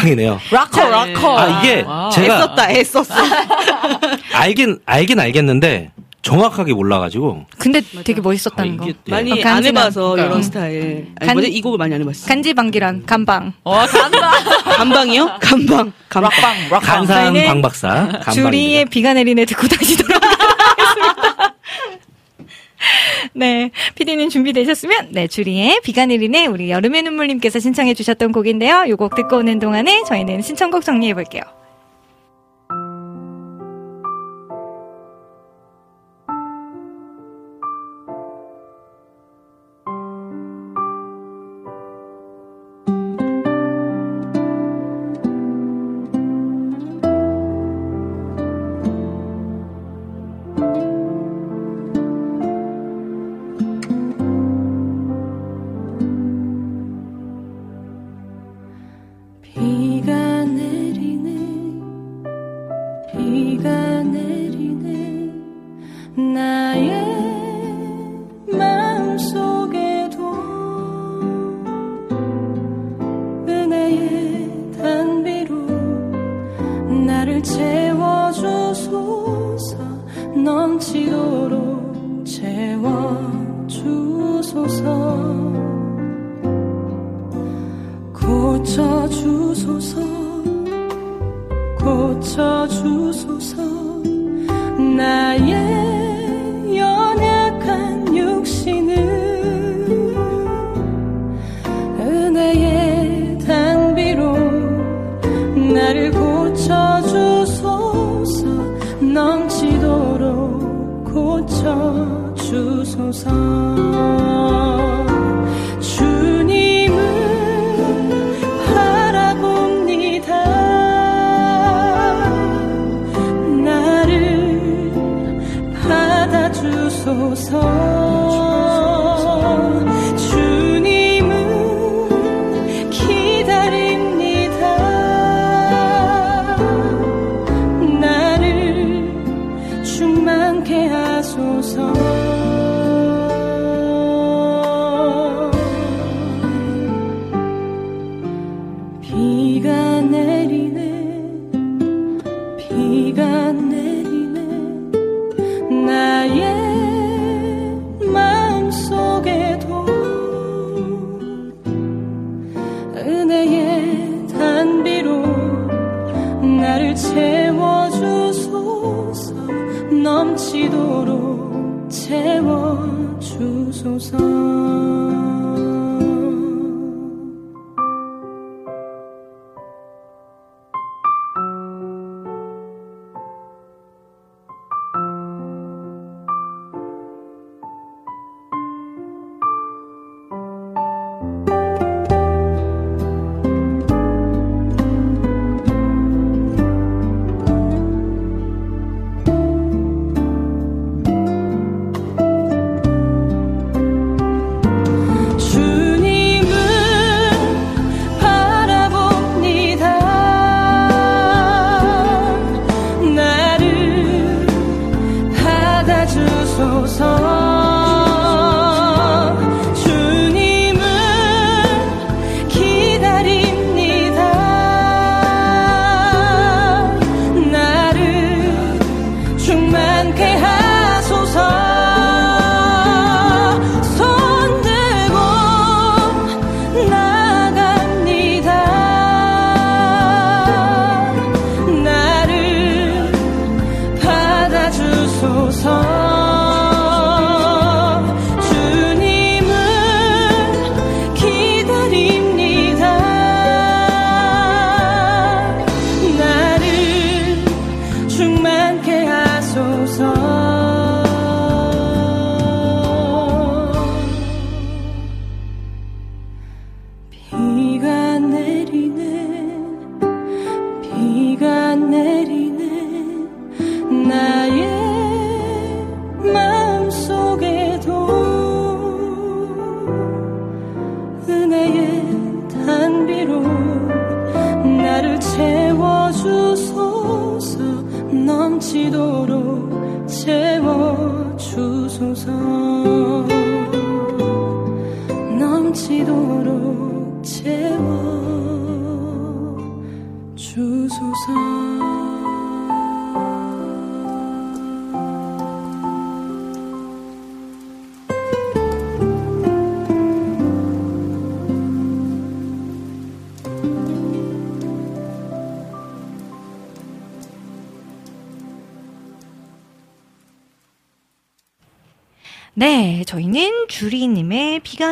엉망진창이네요. 락커, 락커. 아 이게 와. 제가 애썼다, 애썼어. 알긴 알긴 알겠는데 정확하게 몰라가지고 근데 되게 멋있었다는 아, 거. 이게- 예. 많이 어, 안. 해봐서 그러니까. 이런 스타일. 아니, 간-? 이 곡을 많이 안 해봤어. 간지방기란 간방. 어, 간다. 간방이요? 간방. 간방. 락방, 락방. 간상 방박사. 주리의 비가 내리네 듣고 다시 돌아오겠습니다. 네. 피디님 준비되셨으면, 네, 주리의 비가 내리네 우리 여름의 눈물님께서 신청해 주셨던 곡인데요. 이곡 듣고 오는 동안에 저희는 신청곡 정리해 볼게요.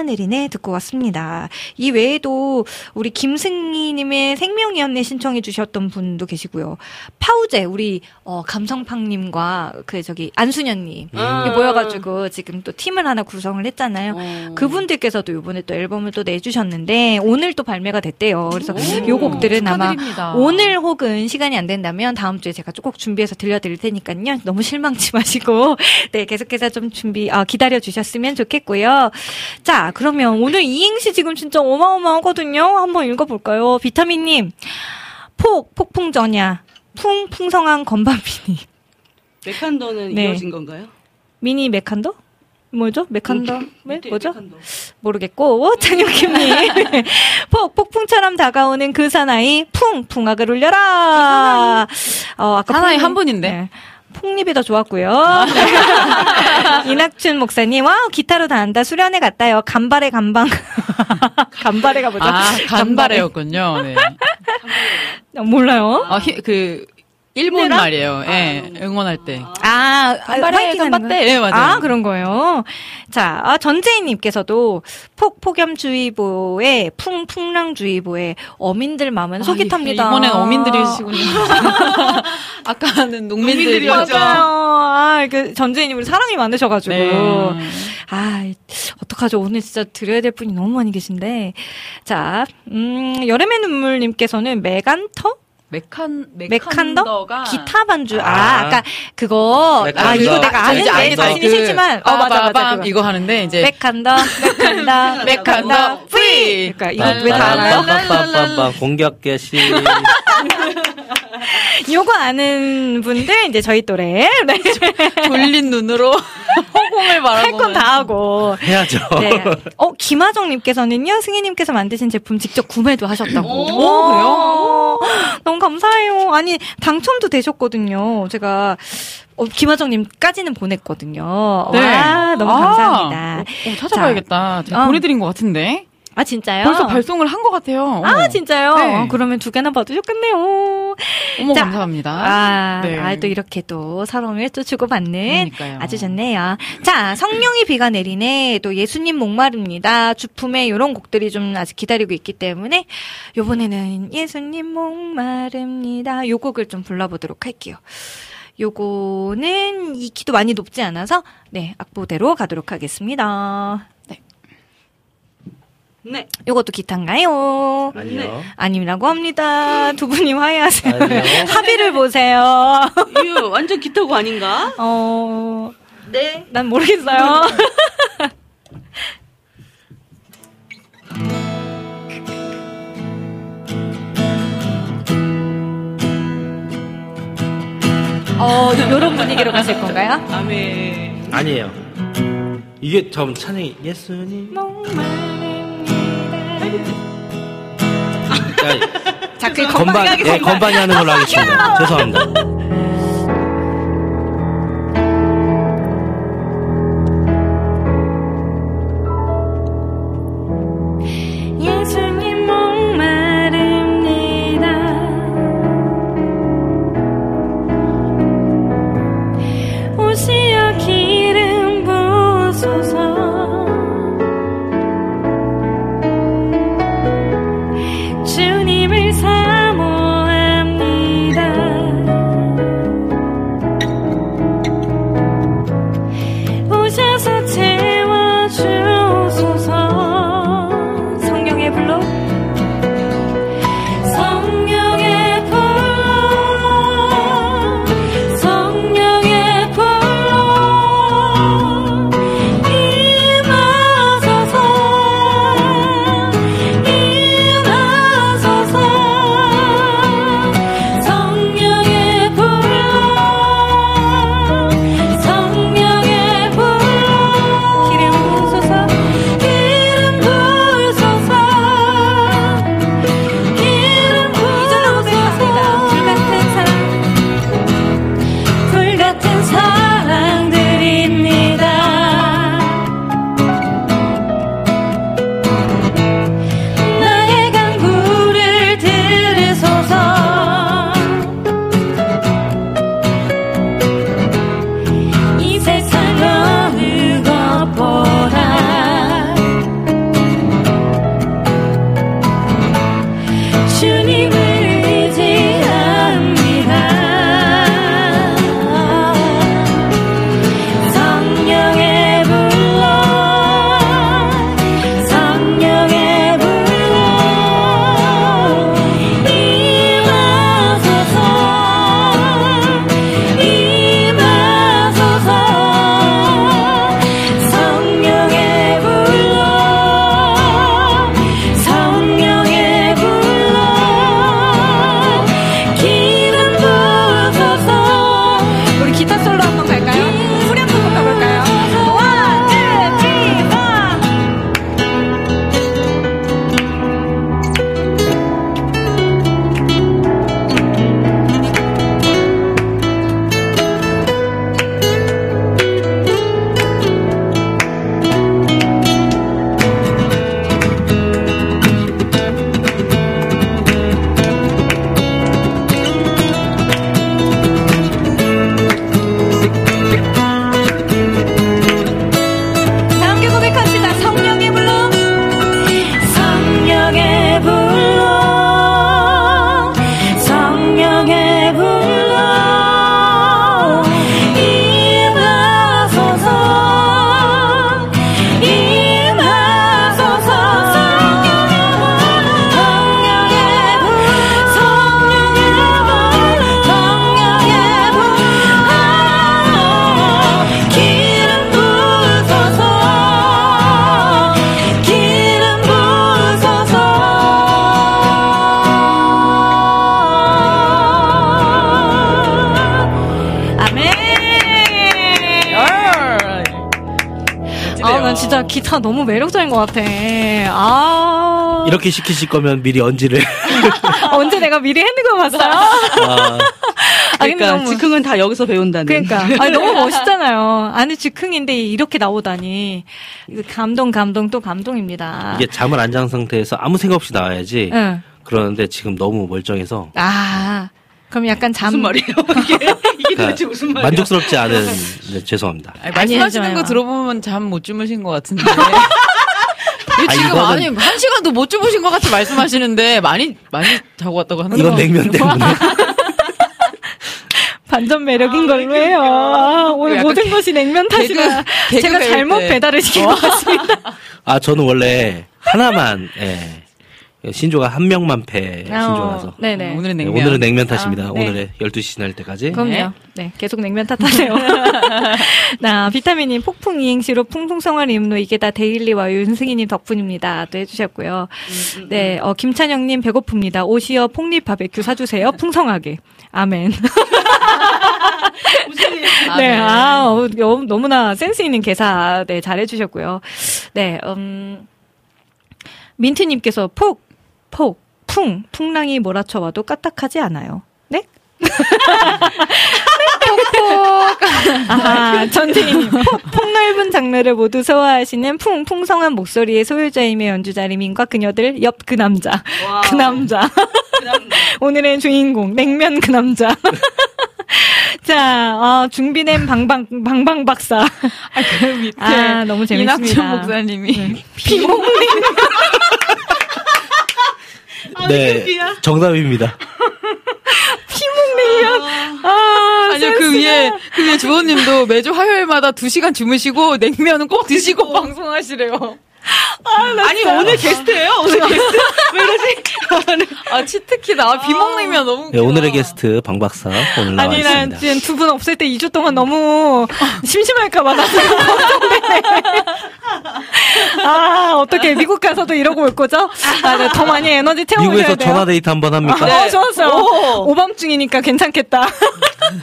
내리네 듣고 왔습니다. 이 외에도 우리 김승희님의 생명이었네 신청해 주셨던 분도 계시고요. 파우제 우리 어, 감성팡님과 그 저기 안수년님 아. 모여가지고 지금 또 팀을 하나 구성을 했잖아요. 어. 그분들께서도 이번에 또 앨범을 또 내주셨는데 오늘 또 발매가 됐대요. 그래서 요 곡들은 아마 축하드립니다. 오늘 혹은 시간이 안 된다면 다음 주에 제가 꼭 준비해서 들려드릴 테니까요. 너무 실망치 마시고 네 계속해서 좀 준비 아, 기다려 주셨으면 좋겠고요. 자 그러면 오늘 이행시 지금 진짜 어마어마하거든요. 한번 읽어볼까요? 비타민님 폭 폭풍전야 풍 풍성한 건반미니 메칸더는 네. 이어진 건가요? 미니 메칸더 뭐죠? 메칸더 네, 밑에 뭐죠? 메칸더. 모르겠고 장혁킴님 폭 폭풍처럼 다가오는 그 사나이 풍 풍악을 울려라. 어 아까 사나이 풍- 한 분인데? 네. 폭립이 더 좋았고요. 이낙춘 목사님, 와 기타로 다 한다. 수련회 갔다요. 간발의 간방. 간발의가 뭐죠? 아, 간발해였군요. 네. 몰라요. 아, 히- 그, 일본 말이에요. 예, 응원할 때. 아, 화이팅 하는 간발대. 예, 맞아요. 아, 그런 거예요. 자, 아, 전재희님께서도 폭, 폭염주의보에 풍, 풍랑주의보에 어민들 마음은 속이 아, 이- 탑니다. 이번엔 어민들이시군요. 아까는 농민들이었죠. 아, 그 전재희님 우리 사랑이 많으셔가지고. 네. 아, 어떡하죠. 오늘 진짜 드려야 될 분이 너무 많이 계신데. 자, 음, 여름의 눈물님께서는 메간터? 메칸, 메칸더? 메칸더가 기타 반주. 아, 아. 아, 까 그거. 아, 메칸더. 이거 내가 알지, 아는데. 자신이 싫지만. 어, 맞아, 맞아. 그거. 이거 하는데 이제 메칸더, 메칸더, 메칸더, 프리! 그러니까 이거 왜다 알아요? 공격 개시. 요거 아는 분들, 이제 저희 또래. 네. 졸린 눈으로 허공을 바라보는 할건 다 하고. 해야죠. 네. 어, 김하정님께서는요, 승희님께서 만드신 제품 직접 구매도 하셨다고. 오, 그래요? 너무 감사해요. 아니, 당첨도 되셨거든요. 제가, 어, 김하정님까지는 보냈거든요. 네. 와, 너무 아, 감사합니다. 어, 어, 찾아봐야겠다. 제가 어. 보내드린 것 같은데. 아, 진짜요? 벌써 발송을 한 것 같아요. 아. 진짜요? 네. 어, 그러면 두 개나 받으셨겠네요. 어머, 자, 감사합니다. 아, 네. 아, 또 이렇게 또 서로를 또 주고받는 그러니까요. 아주 좋네요. 자, 성령이 비가 내리네. 또 예수님 목마릅니다. 주품에 이런 곡들이 좀 아직 기다리고 있기 때문에 요번에는 예수님 목마릅니다. 요 곡을 좀 불러보도록 할게요. 요거는 이 키도 많이 높지 않아서 네, 악보대로 가도록 하겠습니다. 네. 네. 요것도 기타인가요? 아니요. 아니라고 합니다. 두 분이 화해하세요. 아니요. 합의를 보세요. 이거 완전 기타고 아닌가? 어, 네. 난 모르겠어요. 어, 요런 분위기로 가실 건가요? 아멘. 아니에요. 이게 전 찬양이 예수님. 자, 자, 그 건반, 예, 건반이 하는 걸로 하겠습니다. 죄송합니다. 것 같아. 아. 이렇게 시키실 거면 미리 언지를. 언제 내가 미리 했는 거 봤어요? 아, 아, 근데 그러니까 너무- 즉흥은 다 여기서 배운다는. 그러니까 아니, 너무 멋있잖아요. 아니 즉흥인데 이렇게 나오다니 감동 감동 또 감동입니다. 이게 잠을 안 잔 상태에서 아무 생각 없이 나와야지. 응. 그러는데 지금 너무 멀쩡해서 아 그럼 약간 잠 무슨 말이에요? 이게 이게 도대체 그러니까 무슨 말이야? 만족스럽지 않은 네, 죄송합니다. 아니, 아니, 말씀하시는 하지 거. 들어보면 잠 못 주무신 것 같은데. 아, 지금 이거는- 아니 한 시간도 못 주무신 것 같이 말씀하시는데 많이 많이 자고 왔다고 하는 이건 거. 냉면 때문에. 반전 매력인 걸로 해요. 아, 오늘 약간 모든 것이 냉면 탓이라 개그 제가 배울 잘못 때. 배달을 시킨 것 같습니다. 아 저는 원래 하나만 예. 신조가 한 명만 패 신조라서. 어, 네네. 오늘은 네, 냉면. 오늘은 냉면 탓입니다. 아, 네. 오늘의 12시 지날 때까지. 그럼요. 네, 계속 냉면 탓하세요. 나 비타민님 폭풍 이행시로 풍풍성할 임로 이게 다 데일리와 윤승희님 덕분입니다. 또 해주셨고요. 네, 어, 김찬영님 배고픕니다. 오시어 폭립 바베큐 사주세요. 풍성하게. 아멘. 네, 아, 어, 너- 너무나 센스 있는 개사, 네, 잘 해주셨고요. 네, 음, 민트님께서 폭, 폭, 풍, 풍랑이 몰아쳐와도 까딱하지 않아요. 네? 아하, 전재희님. 폭, 폭넓은 장르를 모두 소화하시는 풍, 풍성한 목소리의 소유자이며 연주자 리민과 그녀들 옆그 남자. 그 남자. 오늘의 주인공, 냉면 그 남자. 자, 어, 중비냄 방방, 방방 박사. 아, 그 밑에 아, 너무 재밌습니다. 이낙준 목사님이 비몽 님. 네, 정답입니다. 아, 아니요 그 위에 그 위에 주호님도 매주 화요일마다 2 시간 주무시고 냉면은 꼭 드시고 방송하시래요. 아 니 오늘 게스트예요? 오늘 게스트? 왜 이러지? 아 치트키 나 비먹냉면 너무 네, 웃기다. 오늘의 게스트 방 박사 오늘 나와 아니, 난 있습니다. 지금 두 분 없을 때 2주 동안 너무 심심할까봐 나 지금 걱정되네. 아, 어떻게 미국 가서도 이러고 올 거죠? 아, 네, 더 많이 에너지 채워줘야 미국에서 돼요. 전화 데이트 한 번 합니까? 어, 좋았어요. 오. 오밤중이니까 괜찮겠다.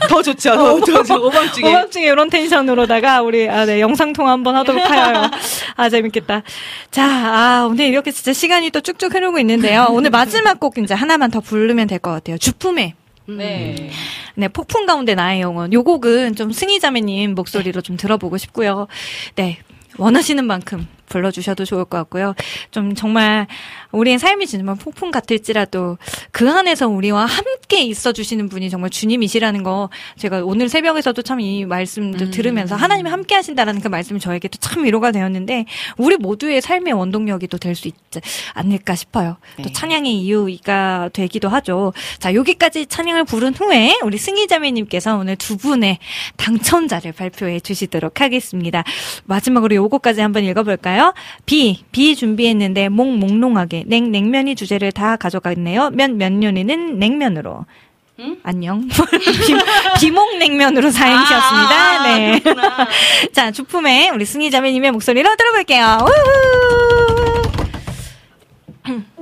더 좋죠. 더 좋죠. 오밤중에. 오밤중에 이런 텐션으로다가 우리 아, 네, 영상 통화 한번 하도록 하여요. 아, 재밌겠다. 자, 아, 오늘 이렇게 진짜 시간이 또 쭉쭉 흐르고 있는데요. 오늘 마지막 곡 이제 하나만 더 부르면 될 것 같아요. 주품에. 네. 네, 폭풍 가운데 나의 영혼. 요 곡은 좀 승희 자매님 목소리로 좀 들어보고 싶고요. 네, 원하시는 만큼 불러주셔도 좋을 것 같고요. 좀 정말 우리의 삶이 정말 폭풍 같을지라도 그 안에서 우리와 함께 있어 주시는 분이 정말 주님이시라는 거 제가 오늘 새벽에서도 참 이 말씀도 들으면서 하나님이 함께 하신다라는 그 말씀이 저에게도 참 위로가 되었는데 우리 모두의 삶의 원동력이 또 될 수 있지 않을까 싶어요. 또 찬양의 이유가 되기도 하죠. 자, 여기까지 찬양을 부른 후에 우리 승희자매님께서 오늘 두 분의 당첨자를 발표해 주시도록 하겠습니다. 마지막으로 요거까지 한번 읽어볼까요? 비, 비 준비했는데 몽 몽롱하게 냉 냉면이 주제를 다 가져갔네요. 면 면요리는 냉면으로. 안녕. 비, 비몽 냉면으로 사행시였습니다. 네. 자, 주품에 우리 승희 자매님의 목소리로 들어볼게요. 우후!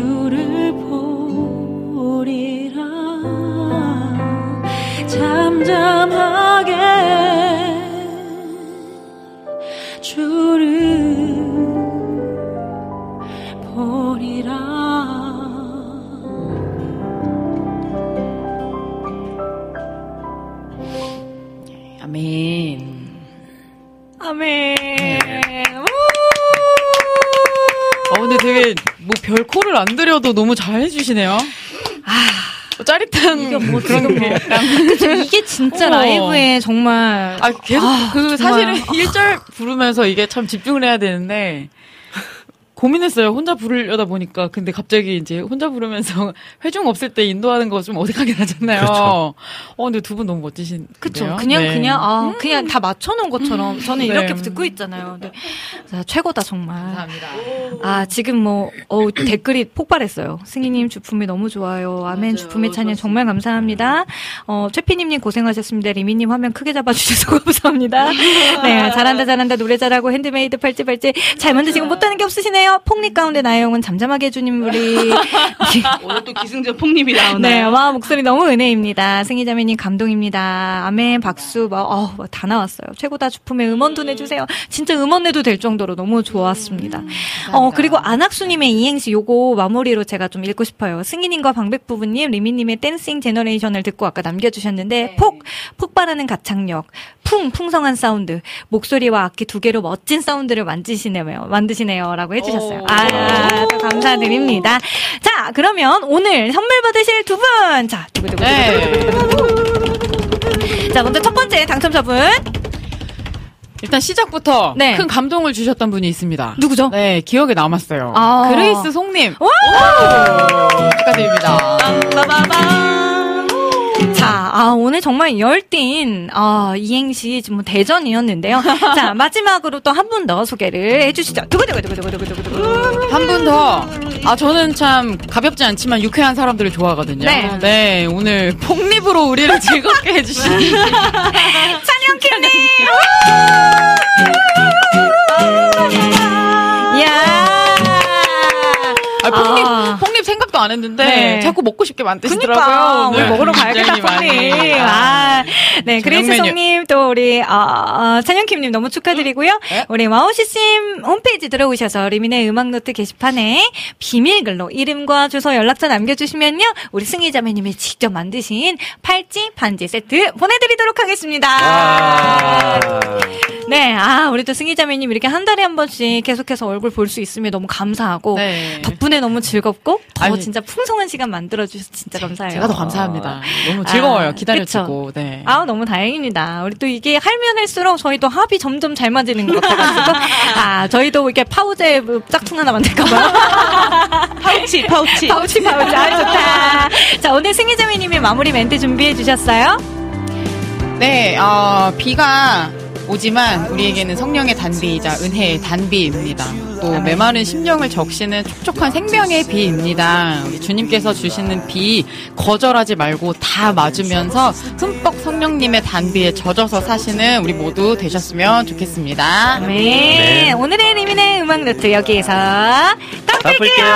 주를 잘 해주시네요. 아, 짜릿한 이게 뭐 그런 게 뭐. 그쵸, 이게 진짜 어머. 라이브에 정말 아, 계속 아, 그 정말. 사실은 1절 부르면서 이게 참 집중을 해야 되는데 고민했어요. 혼자 부르려다 보니까. 근데 갑자기 이제 혼자 부르면서 회중 없을 때 인도하는 거 좀 어색하긴 하잖아요. 그렇죠. 어, 근데 두 분 너무 멋지신. 그쵸. 그냥, 네. 그냥, 아, 그냥 다 맞춰놓은 것처럼. 저는 네. 이렇게 듣고 있잖아요. 네. 자, 최고다, 정말. 감사합니다. 아, 지금 뭐, 어 댓글이 폭발했어요. 승희님 주품이 너무 좋아요. 아멘 주품의 찬양 정말 감사합니다. 어, 최피님님 고생하셨습니다. 리미님 화면 크게 잡아주셔서 감사합니다. 네, 잘한다, 잘한다. 노래 잘하고 핸드메이드 팔찌, 팔찌. 잘 만드시고 못하는 게 없으시네요. pork rib 가운데 나의 영은 잠잠하게 해주님 우리. 오늘 또 기승전 pork rib이 나오나요? 네, 와, 목소리 너무 은혜입니다. 승희자매님 감동입니다. 아멘, 박수, 막, 어, 막 다 나왔어요. 최고다 주품에 음원 도 내주세요. 진짜 음원 내도 될 정도로 너무 좋았습니다. 어, 그리고 안학수님의 이행시 요거 마무리로 제가 좀 읽고 싶어요. 승희님과 방백부부님, 리미님의 Dancing Generation을 듣고 아까 남겨주셨는데, 폭, 폭발하는 가창력, 풍, 풍성한 사운드, 목소리와 악기 두 개로 멋진 사운드를 만드시네요. 만드시네요. 라고 해주셨어요. 아, 또 감사드립니다. 자, 그러면 오늘 선물 받으실 두 분. 자, 두구두구. 네. 자, 먼저 첫 번째 당첨자분. 일단 시작부터 네. 큰 감동을 주셨던 분이 있습니다. 누구죠? 네, 기억에 남았어요. 아. 그레이스 송님. 와! 축하드립니다. 자, 아, 오늘 정말 열띤, 아, 이행시 지금 대전이었는데요. 자, 마지막으로 또 한 분 더 소개를 해주시죠. 두구두구두구두구두구두구. 한 분 더. 아, 저는 참 가볍지 않지만 유쾌한 사람들을 좋아하거든요. 네. 오늘 pork rib으로 우리를 즐겁게 해주신. 찬영킴님! 이야! 아, 폭립, 아. 폭립 생각도 안 했는데 네. 자꾸 먹고 싶게 만드시더라고요. 그니까 오늘 오늘. 먹으러 가야겠다 많이. 빨리. 아, 네 저녁 메뉴. 그레이스송님 또 우리 아, 찬영킴님 너무 축하드리고요. 네. 우리 와우씨님 홈페이지 들어오셔서 리민의 음악노트 게시판에 비밀글로 이름과 주소 연락처 남겨주시면요 우리 승희자매님이 직접 만드신 팔찌 반지 세트 보내드리도록 하겠습니다. 아. 네, 아 우리 또 승희자매님 이렇게 한 달에 한 번씩 계속해서 얼굴 볼 수 있으면 너무 감사하고 네. 덕분에 너무 즐겁고 더 아니, 진짜 풍성한 시간 만들어 주셔서 진짜 감사해요. 제가 더 감사합니다. 너무 즐거워요. 아, 기다려주고. 네. 아 너무 다행입니다. 우리 또 이게 할면 할수록 저희도 합이 점점 잘 맞는 것 같아가지고 아 저희도 이렇게 파우제 짝퉁 하나 만들까봐요. 파우치, 파우치. 파우치 파우치 아 좋다. 자 오늘 승희자매님이 마무리 멘트 준비해 주셨어요. 네, 어, 비가 오지만 우리에게는 성령의 단비이자 은혜의 단비입니다. 또 메마른 심령을 적시는 촉촉한 생명의 비입니다. 주님께서 주시는 비 거절하지 말고 다 맞으면서 흠뻑 성령님의 단비에 젖어서 사시는 우리 모두 되셨으면 좋겠습니다. 네. 오늘의 리민의 음악 노트 여기에서. 풀게요.